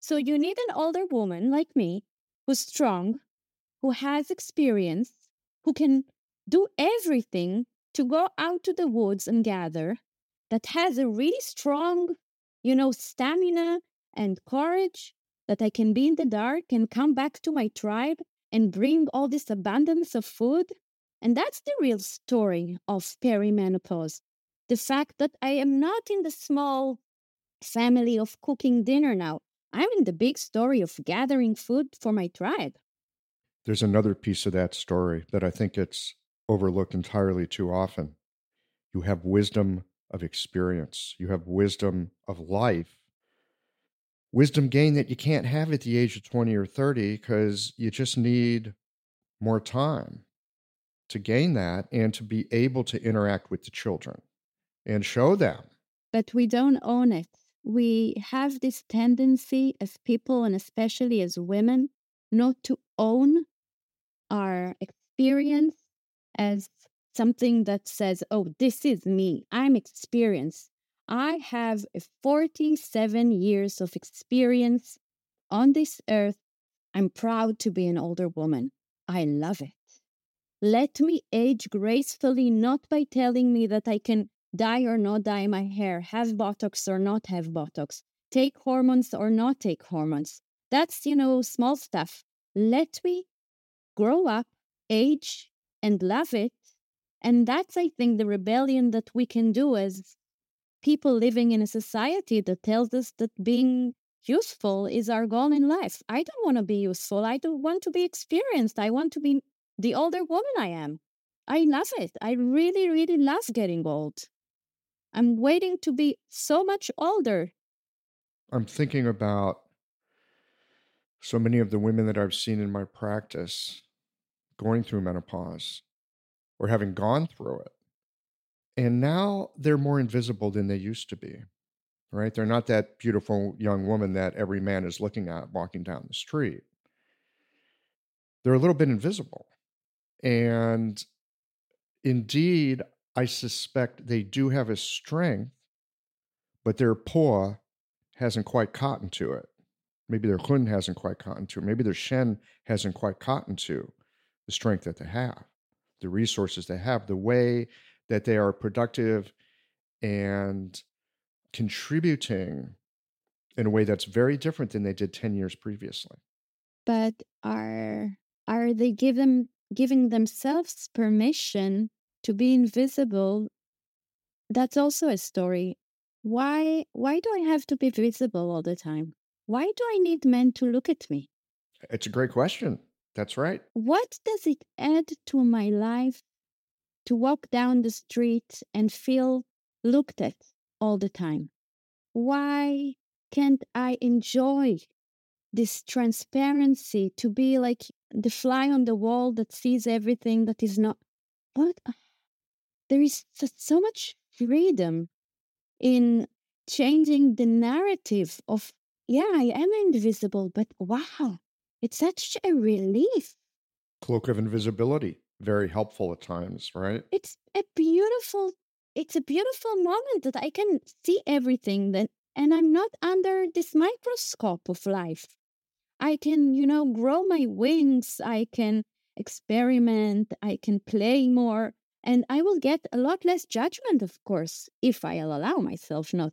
So you need an older woman like me who's strong who has experience who can do everything to go out to the woods and gather that has a really strong you know stamina and courage that i can be in the dark and come back to my tribe and bring all this abundance of food. And that's the real story of perimenopause. the fact that I am not in the small family of cooking dinner now. I'm in the big story of gathering food for my tribe. There's another piece of that story that I think it's overlooked entirely too often. You have wisdom of experience, you have wisdom of life, wisdom gain that you can't have at the age of 20 or 30 because you just need more time to gain that and to be able to interact with the children and show them. But we don't own it. We have this tendency as people and especially as women not to own our experience as something that says, oh, this is me. I'm experienced. I have 47 years of experience on this earth. I'm proud to be an older woman. I love it. Let me age gracefully, not by telling me that I can dye or not dye my hair, have Botox or not have Botox, take hormones or not take hormones. That's, you know, small stuff. Let me grow up, age, and love it. And that's, I think, the rebellion that we can do as people living in a society that tells us that being useful is our goal in life. I don't want to be useful. I don't want to be experienced. I want to be the older woman I am. I love it. I really, really love getting old. I'm waiting to be so much older. I'm thinking about so many of the women that I've seen in my practice going through menopause or having gone through it. And now they're more invisible than they used to be, right? They're not that beautiful young woman that every man is looking at walking down the street. They're a little bit invisible. And indeed, I suspect they do have a strength, but their Po hasn't quite cotton to it. Maybe their hun hasn't quite cotton to it. Maybe their shen hasn't quite cotton to the strength that they have, the resources they have, the way that they are productive and contributing in a way that's very different than they did 10 years previously. But are are they give them giving themselves permission to be invisible, that's also a story. Why why do I have to be visible all the time? Why do I need men to look at me? It's a great question. That's right. What does it add to my life to walk down the street and feel looked at all the time? Why can't I enjoy this transparency to be like the fly on the wall that sees everything that is not? What? There is so much freedom in changing the narrative of, yeah, I am invisible, but wow, it's such a relief. Cloak of invisibility, very helpful at times, right? It's a beautiful, it's a beautiful moment that I can see everything that, and I'm not under this microscope of life. I can, you know, grow my wings. I can experiment. I can play more. And I will get a lot less judgment, of course, if I'll allow myself not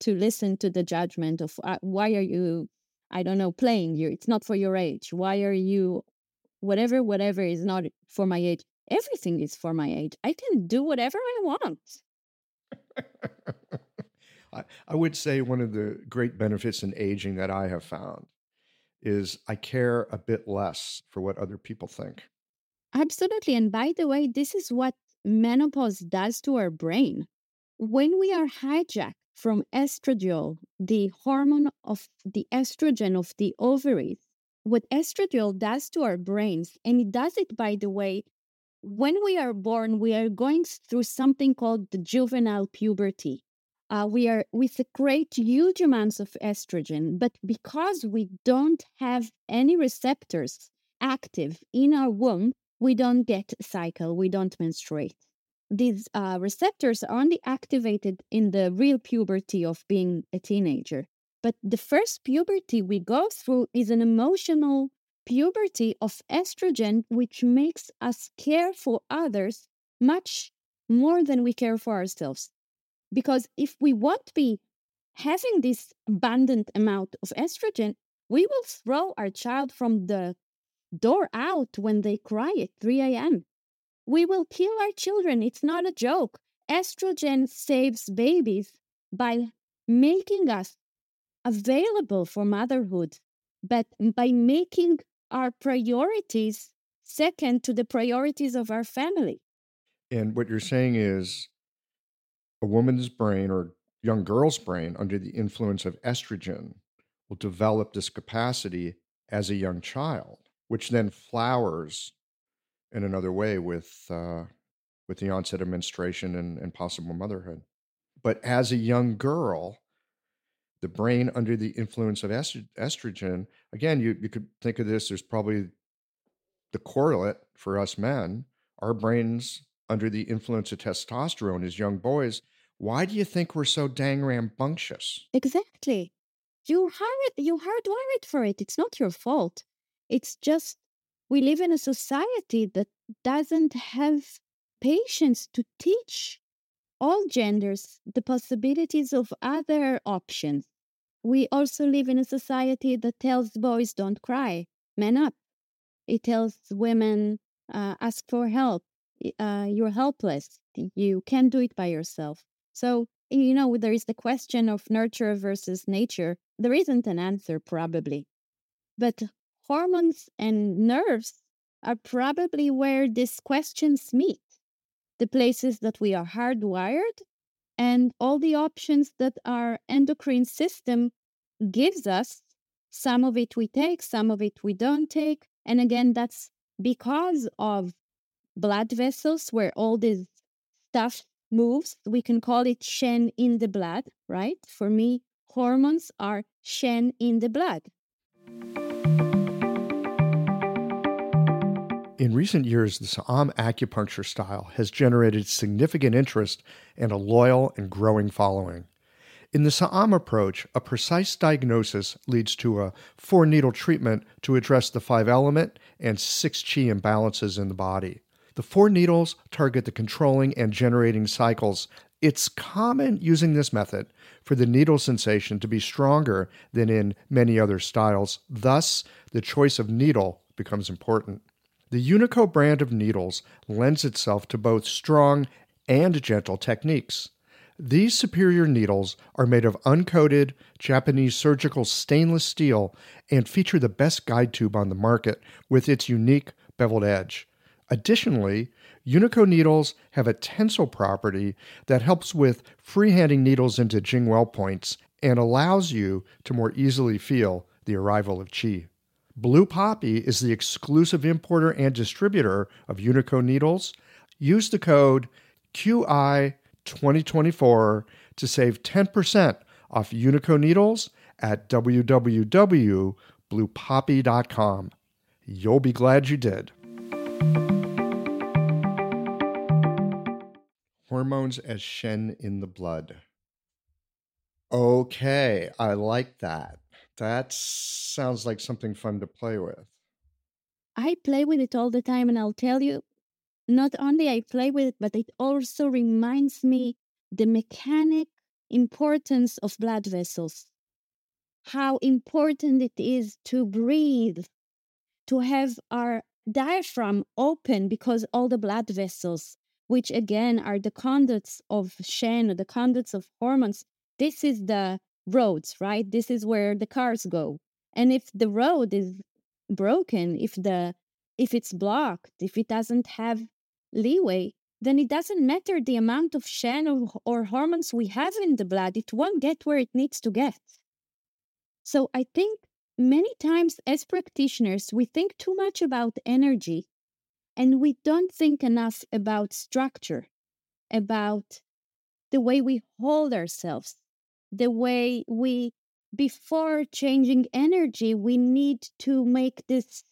to listen to the judgment of uh, why are you, I don't know, playing you? It's not for your age. Why are you, whatever, whatever is not for my age? Everything is for my age. I can do whatever I want. I, I would say one of the great benefits in aging that I have found is I care a bit less for what other people think. Absolutely. And by the way, this is what menopause does to our brain. When we are hijacked from estradiol, the hormone of the estrogen of the ovaries, what estradiol does to our brains, and it does it, by the way, when we are born, we are going through something called the juvenile puberty. Uh, we are we secrete huge amounts of estrogen, but because we don't have any receptors active in our womb, we don't get cycle, we don't menstruate. These uh, receptors are only activated in the real puberty of being a teenager. But the first puberty we go through is an emotional puberty of estrogen, which makes us care for others much more than we care for ourselves. Because if we won't be having this abundant amount of estrogen, we will throw our child from the door out when they cry at 3 a.m. We will kill our children. It's not a joke. estrogen saves babies by making us available for motherhood, but by making our priorities second to the priorities of our family. And what you're saying is a woman's brain or young girl's brain under the influence of estrogen will develop this capacity as a young child, which then flowers in another way with uh, with the onset of menstruation and, and possible motherhood. But as a young girl, the brain under the influence of estrogen, again, you, you could think of this, there's probably the correlate for us men, our brains under the influence of testosterone as young boys. Why do you think we're so dang rambunctious? Exactly. You hired you hardwired for it. It's not your fault. It's just we live in a society that doesn't have patience to teach all genders the possibilities of other options. We also live in a society that tells boys don't cry, man up. It tells women uh, ask for help. Uh, you're helpless. You can't do it by yourself. So, you know, there is the question of nurture versus nature. There isn't an answer, probably. But hormones and nerves are probably where these questions meet the places that we are hardwired and all the options that our endocrine system gives us. Some of it we take, some of it we don't take. And again, that's because of blood vessels where all this stuff moves. We can call it Shen in the blood, right? For me, hormones are Shen in the blood. In recent years, the Sa'am acupuncture style has generated significant interest and a loyal and growing following. In the Sa'am approach, a precise diagnosis leads to a four needle treatment to address the five element and six chi imbalances in the body. The four needles target the controlling and generating cycles. It's common using this method for the needle sensation to be stronger than in many other styles. Thus, the choice of needle becomes important. The Unico brand of needles lends itself to both strong and gentle techniques. These superior needles are made of uncoated Japanese surgical stainless steel and feature the best guide tube on the market with its unique beveled edge. Additionally, Unico needles have a tensile property that helps with freehanding needles into Jingwell points and allows you to more easily feel the arrival of chi. Blue Poppy is the exclusive importer and distributor of Unico needles. Use the code QI2024 to save 10% off Unico needles at www.bluepoppy.com. You'll be glad you did. Hormones as Shen in the blood. Okay, I like that. That sounds like something fun to play with. I play with it all the time, and I'll tell you, not only I play with it, but it also reminds me the mechanic importance of blood vessels. How important it is to breathe, to have our diaphragm open because all the blood vessels, which again are the conduits of Shen, the conduits of hormones, this is the roads, right? This is where the cars go. And if the road is broken, if the if it's blocked, if it doesn't have leeway, then it doesn't matter the amount of Shen or, or hormones we have in the blood, it won't get where it needs to get. So I think many times as practitioners, we think too much about energy and we don't think enough about structure, about the way we hold ourselves, the way we before changing energy we need to make this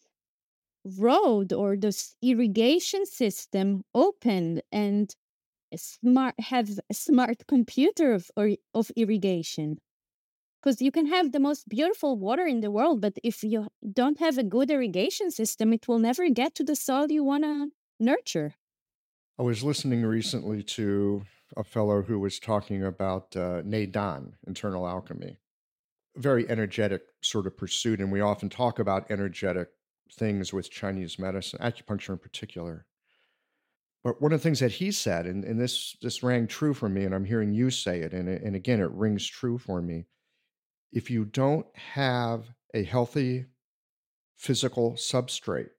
road or this irrigation system open and smart have a smart computer of or, of irrigation. Because you can have the most beautiful water in the world but if you don't have a good irrigation system it will never get to the soil you want to nurture. I was listening recently to a fellow who was talking about uh, Neidan, internal alchemy. Very energetic sort of pursuit, and we often talk about energetic things with Chinese medicine, acupuncture in particular. But one of the things that he said, and, and this this rang true for me, and I'm hearing you say it, and, and again, it rings true for me. If you don't have a healthy physical substrate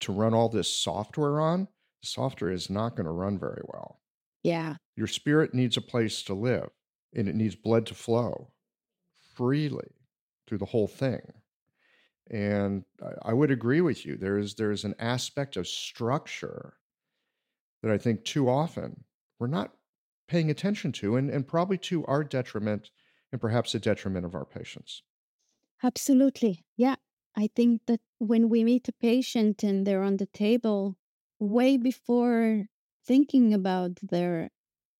to run all this software on, the software is not going to run very well. Yeah. Your spirit needs a place to live and it needs blood to flow freely through the whole thing. And I, would agree with you. There's there's an aspect of structure that I think too often we're not paying attention to and, and probably to our detriment and perhaps the detriment of our patients. Absolutely. Yeah. I think that when we meet a patient and they're on the table, way before thinking about their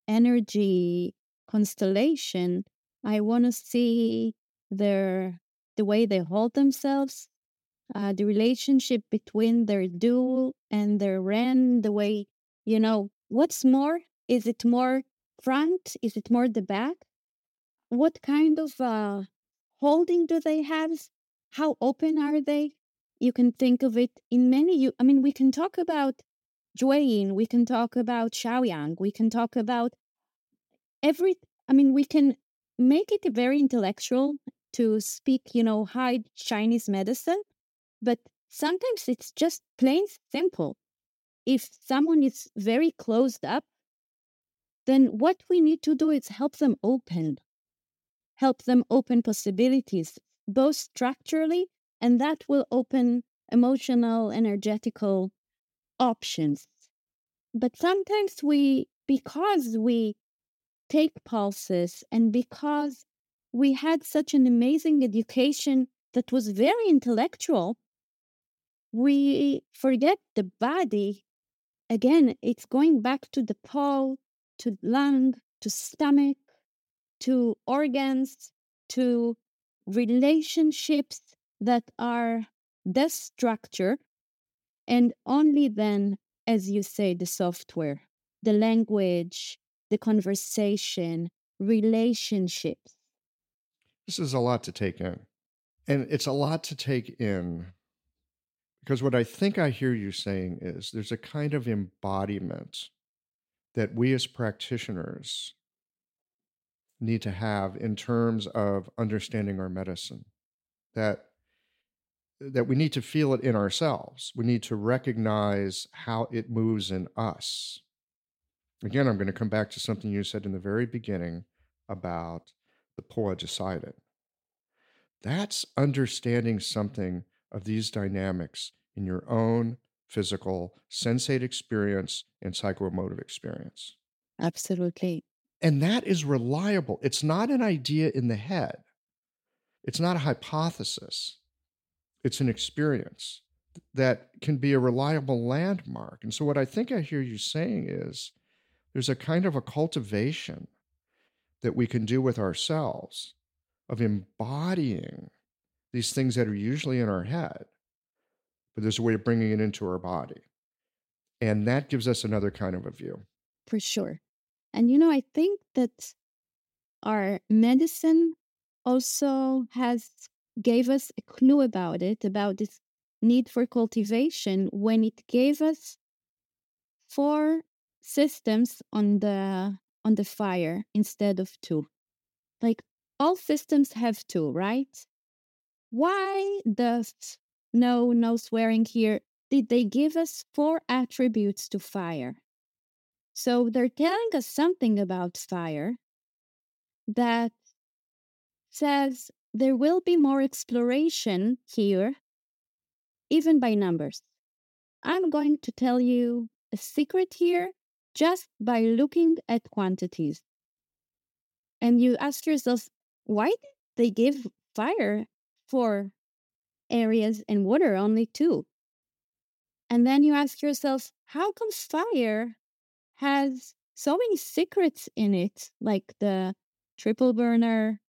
energy constellation, I want to see their the way they hold themselves, uh, the relationship between their Du and their ren, the way you know what's more. Is it more front? Is it more the back? What kind of uh, holding do they have? How open are they? You can think of it in many. You, I mean, we can talk about Jueyin, we can talk about Shaoyang, we can talk about every. I mean, we can make it very intellectual to speak, you know, high Chinese medicine, but sometimes it's just plain simple. If someone is very closed up, then what we need to do is help them open, help them open possibilities, both structurally, and that will open emotional, energetical options. But sometimes we, because we take pulses and because we had such an amazing education that was very intellectual, we forget the body. Again, it's going back to the Po, to lung, to stomach, to organs, to relationships that are the structure, and only then, as you say, the software, the language, the conversation, relationships. This is a lot to take in. And it's a lot to take in because what I think I hear you saying is there's a kind of embodiment that we as practitioners need to have in terms of understanding our medicine that that we need to feel it in ourselves. We need to recognize how it moves in us. Again i'm going to come back to something you said in the very beginning about the Po decided. That's understanding something of these dynamics in your own physical sensate experience and psychoemotive experience. Absolutely. and that is reliable. It's not an idea in the head, it's not a hypothesis, it's an experience that can be a reliable landmark. And so, what I think I hear you saying is there's a kind of a cultivation that we can do with ourselves of embodying these things that are usually in our head, but there's a way of bringing it into our body. And that gives us another kind of a view. for sure. And you know, I think that our medicine also has gave us a clue about it, about this need for cultivation when it gave us four systems on the on the fire instead of two. Like all systems have two, right? Why does no no swearing here? Did they give us four attributes to fire? So they're telling us something about fire that says there will be more exploration here, even by numbers. I'm going to tell you a secret here just by looking at quantities. And you ask yourself, why did they give fire for areas and water only two? And then you ask yourself, how come fire has so many secrets in it, like the triple burner,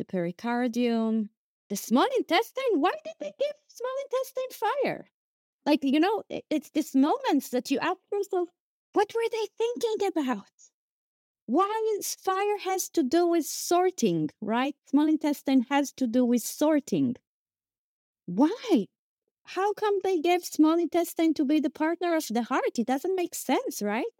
the pericardium, the small intestine. Why did they give small intestine fire? Like, you know, it's these moments that you ask yourself, what were they thinking about? Why is fire has to do with sorting, right? Small intestine has to do with sorting. Why? How come they gave small intestine to be the partner of the heart? It doesn't make sense, right?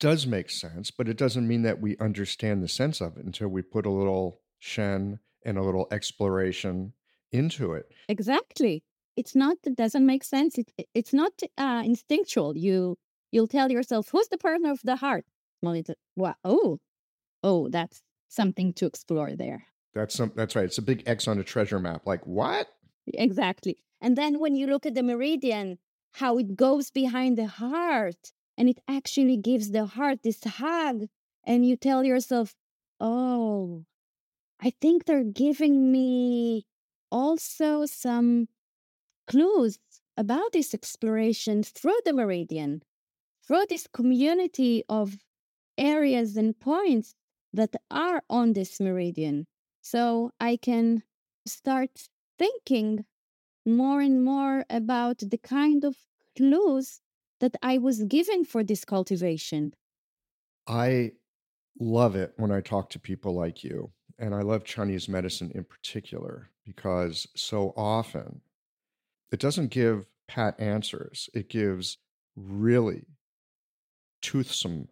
Does make sense, but it doesn't mean that we understand the sense of it until we put a little Shen and a little exploration into it. Exactly. It's not it doesn't make sense. It, it's not uh, instinctual. You you'll tell yourself, "Who's the partner of the heart?" Well, it's well, oh, oh, that's something to explore there. That's some. That's right. It's a big X on a treasure map. Like what? Exactly. And then when you look at the meridian, how it goes behind the heart, and it actually gives the heart this hug, and you tell yourself, "Oh, I think they're giving me also some clues about this exploration through the meridian, through this community of areas and points that are on this meridian. So I can start thinking more and more about the kind of clues that I was given for this cultivation. I love it when I talk to people like you. And I love Chinese medicine in particular because so often it doesn't give pat answers, it gives really toothsome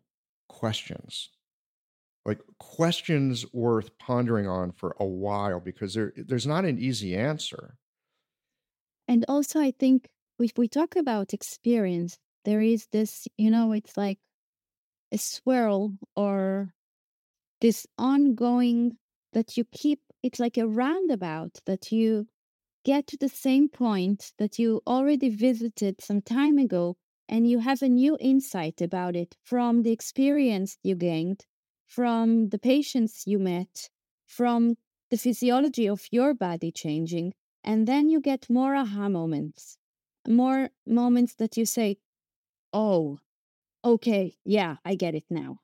questions. Like questions worth pondering on for a while because there, there's not an easy answer. And also, I think if we talk about experience, there is this, you know, it's like a swirl or this ongoing that you keep, it's like a roundabout that you get to the same point that you already visited some time ago and you have a new insight about it from the experience you gained, from the patients you met, from the physiology of your body changing. And then you get more aha moments, more moments that you say, oh, okay, yeah, I get it now.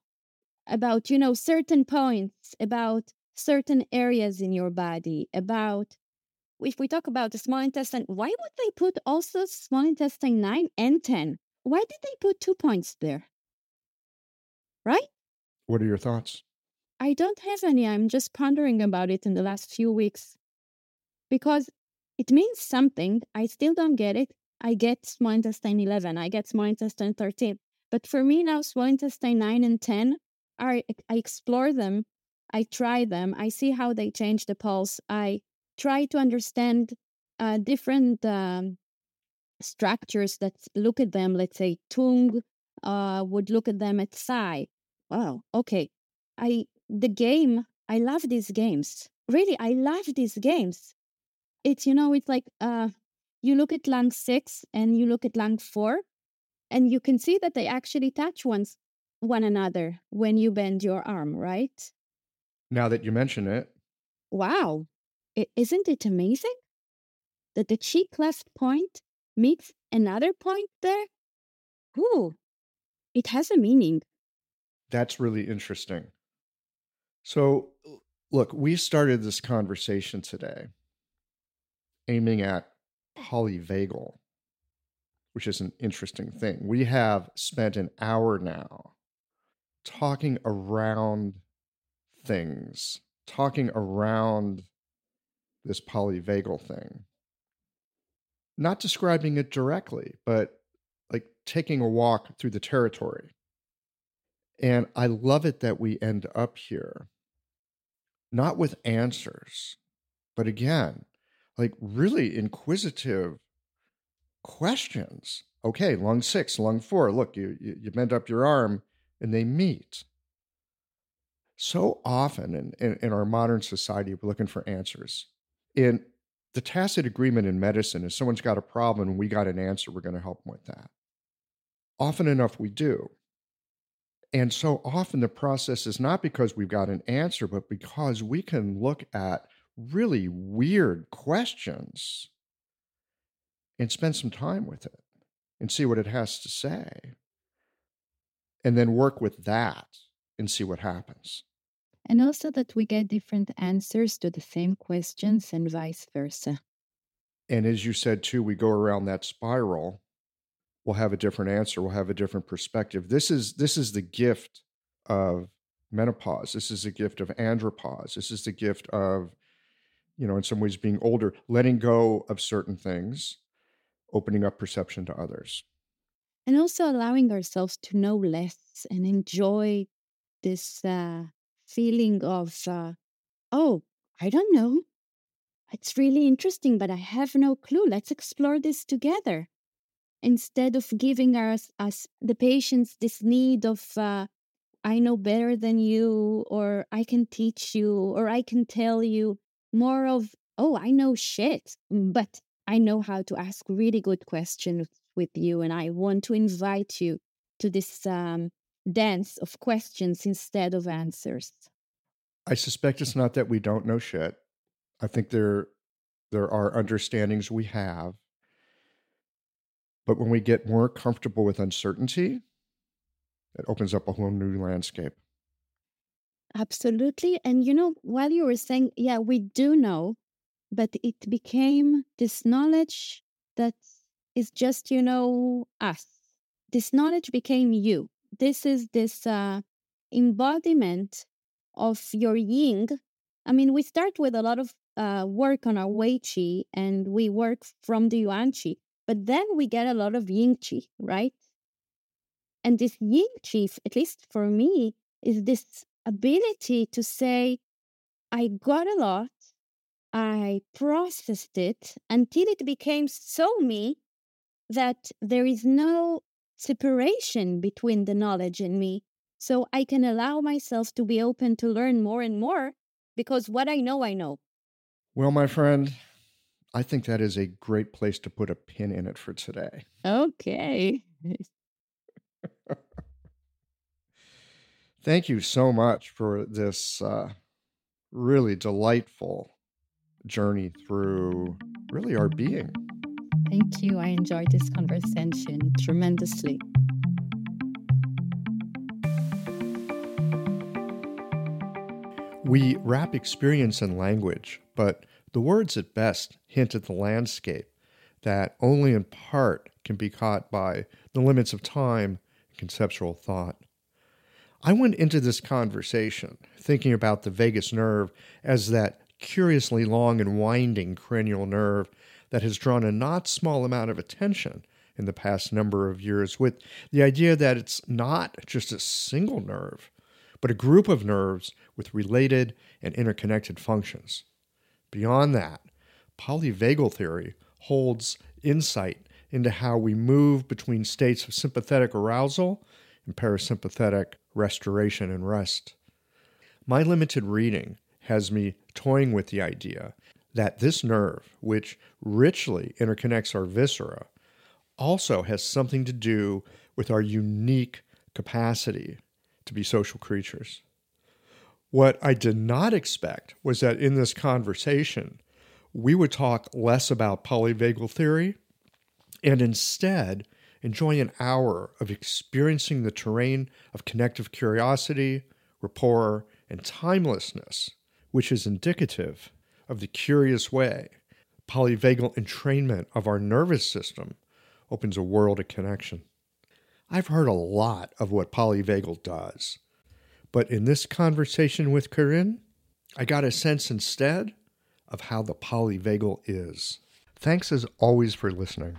About, you know, certain points, about certain areas in your body, about if we talk about the small intestine, why would they put also small intestine 9 and 10? Why did they put two points there? Right? What are your thoughts? I don't have any. I'm just pondering about it in the last few weeks because it means something. I still don't get it. I get small intestine 11, I get small intestine 13. But for me now, small intestine 9 and 10 are, I explore them, I try them, I see how they change the pulse. I try to understand uh, different um, structures that look at them. Let's say Tung uh, would look at them at Psi. Wow, okay. I the game. I love these games. Really, I love these games. It's you know, it's like uh, you look at lung six and you look at lung four, and you can see that they actually touch one's one another when you bend your arm, right? Now that you mention it. Wow, isn't it amazing that the xi-cleft point meets another point there? Ooh, it has a meaning. That's really interesting. So, look, we started this conversation today aiming at polyvagal, which is an interesting thing. We have spent an hour now talking around things, talking around this polyvagal thing. Not describing it directly, but like taking a walk through the territory. And I love it that we end up here, not with answers, but again, like really inquisitive questions. Okay, lung six, lung four. Look, you, you, you bend up your arm and they meet. So often in, in, in our modern society, we're looking for answers. And the tacit agreement in medicine is someone's got a problem and we got an answer, we're going to help them with that. Often enough, we do. And so often the process is not because we've got an answer, but because we can look at really weird questions and spend some time with it and see what it has to say. And then work with that and see what happens and also that we get different answers to the same questions and vice versa. And as you said too, we go around that spiral, we'll have a different answer, we'll have a different perspective. This is this is the gift of menopause. This is the gift of andropause. This is the gift of, you know, in some ways being older, letting go of certain things, opening up perception to others. and also allowing ourselves to know less and enjoy this uh, feeling of, uh, oh, I don't know. It's really interesting, but I have no clue. Let's explore this together. Instead of giving us, us the patients this need of, uh, I know better than you, or I can teach you, or I can tell you, more of, oh, I know shit, but I know how to ask really good questions with you, and I want to invite you to this um, dance of questions instead of answers. I suspect it's not that we don't know shit. I think there there are understandings we have. But when we get more comfortable with uncertainty, it opens up a whole new landscape. Absolutely. And you know, while you were saying, yeah, we do know, but it became this knowledge that is just, you know, us. This knowledge became you. This is this uh, embodiment of your yin. I mean, we start with a lot of uh, work on our Wei Qi and we work from the Yuan Qi, but then we get a lot of ying Qi, right? And this ying Qi, at least for me, is this ability to say, I got a lot, I processed it until it became so me that there is no separation between the knowledge and me. So I can allow myself to be open to learn more and more because what I know, I know. Well, my friend, I think that is a great place to put a pin in it for today. Okay. Thank you so much for this uh, really delightful journey through really our being. Thank you. I enjoyed this conversation tremendously. We wrap experience in language, but the words at best hint at the landscape that only in part can be caught by the limits of time and conceptual thought. I went into this conversation thinking about the vagus nerve as that curiously long and winding cranial nerve that has drawn a not small amount of attention in the past number of years, with the idea that it's not just a single nerve, but a group of nerves with related and interconnected functions. Beyond that, polyvagal theory holds insight into how we move between states of sympathetic arousal and parasympathetic restoration and rest. My limited reading has me toying with the idea that this nerve, which richly interconnects our viscera, also has something to do with our unique capacity to be social creatures. What I did not expect was that in this conversation, we would talk less about polyvagal theory and instead enjoy an hour of experiencing the terrain of connective curiosity, rapport, and timelessness, which is indicative of the curious way polyvagal entrainment of our nervous system opens a world of connection. I've heard a lot of what polyvagal does, but in this conversation with Karine, I got a sense instead of how the polyvagal is. Thanks as always for listening.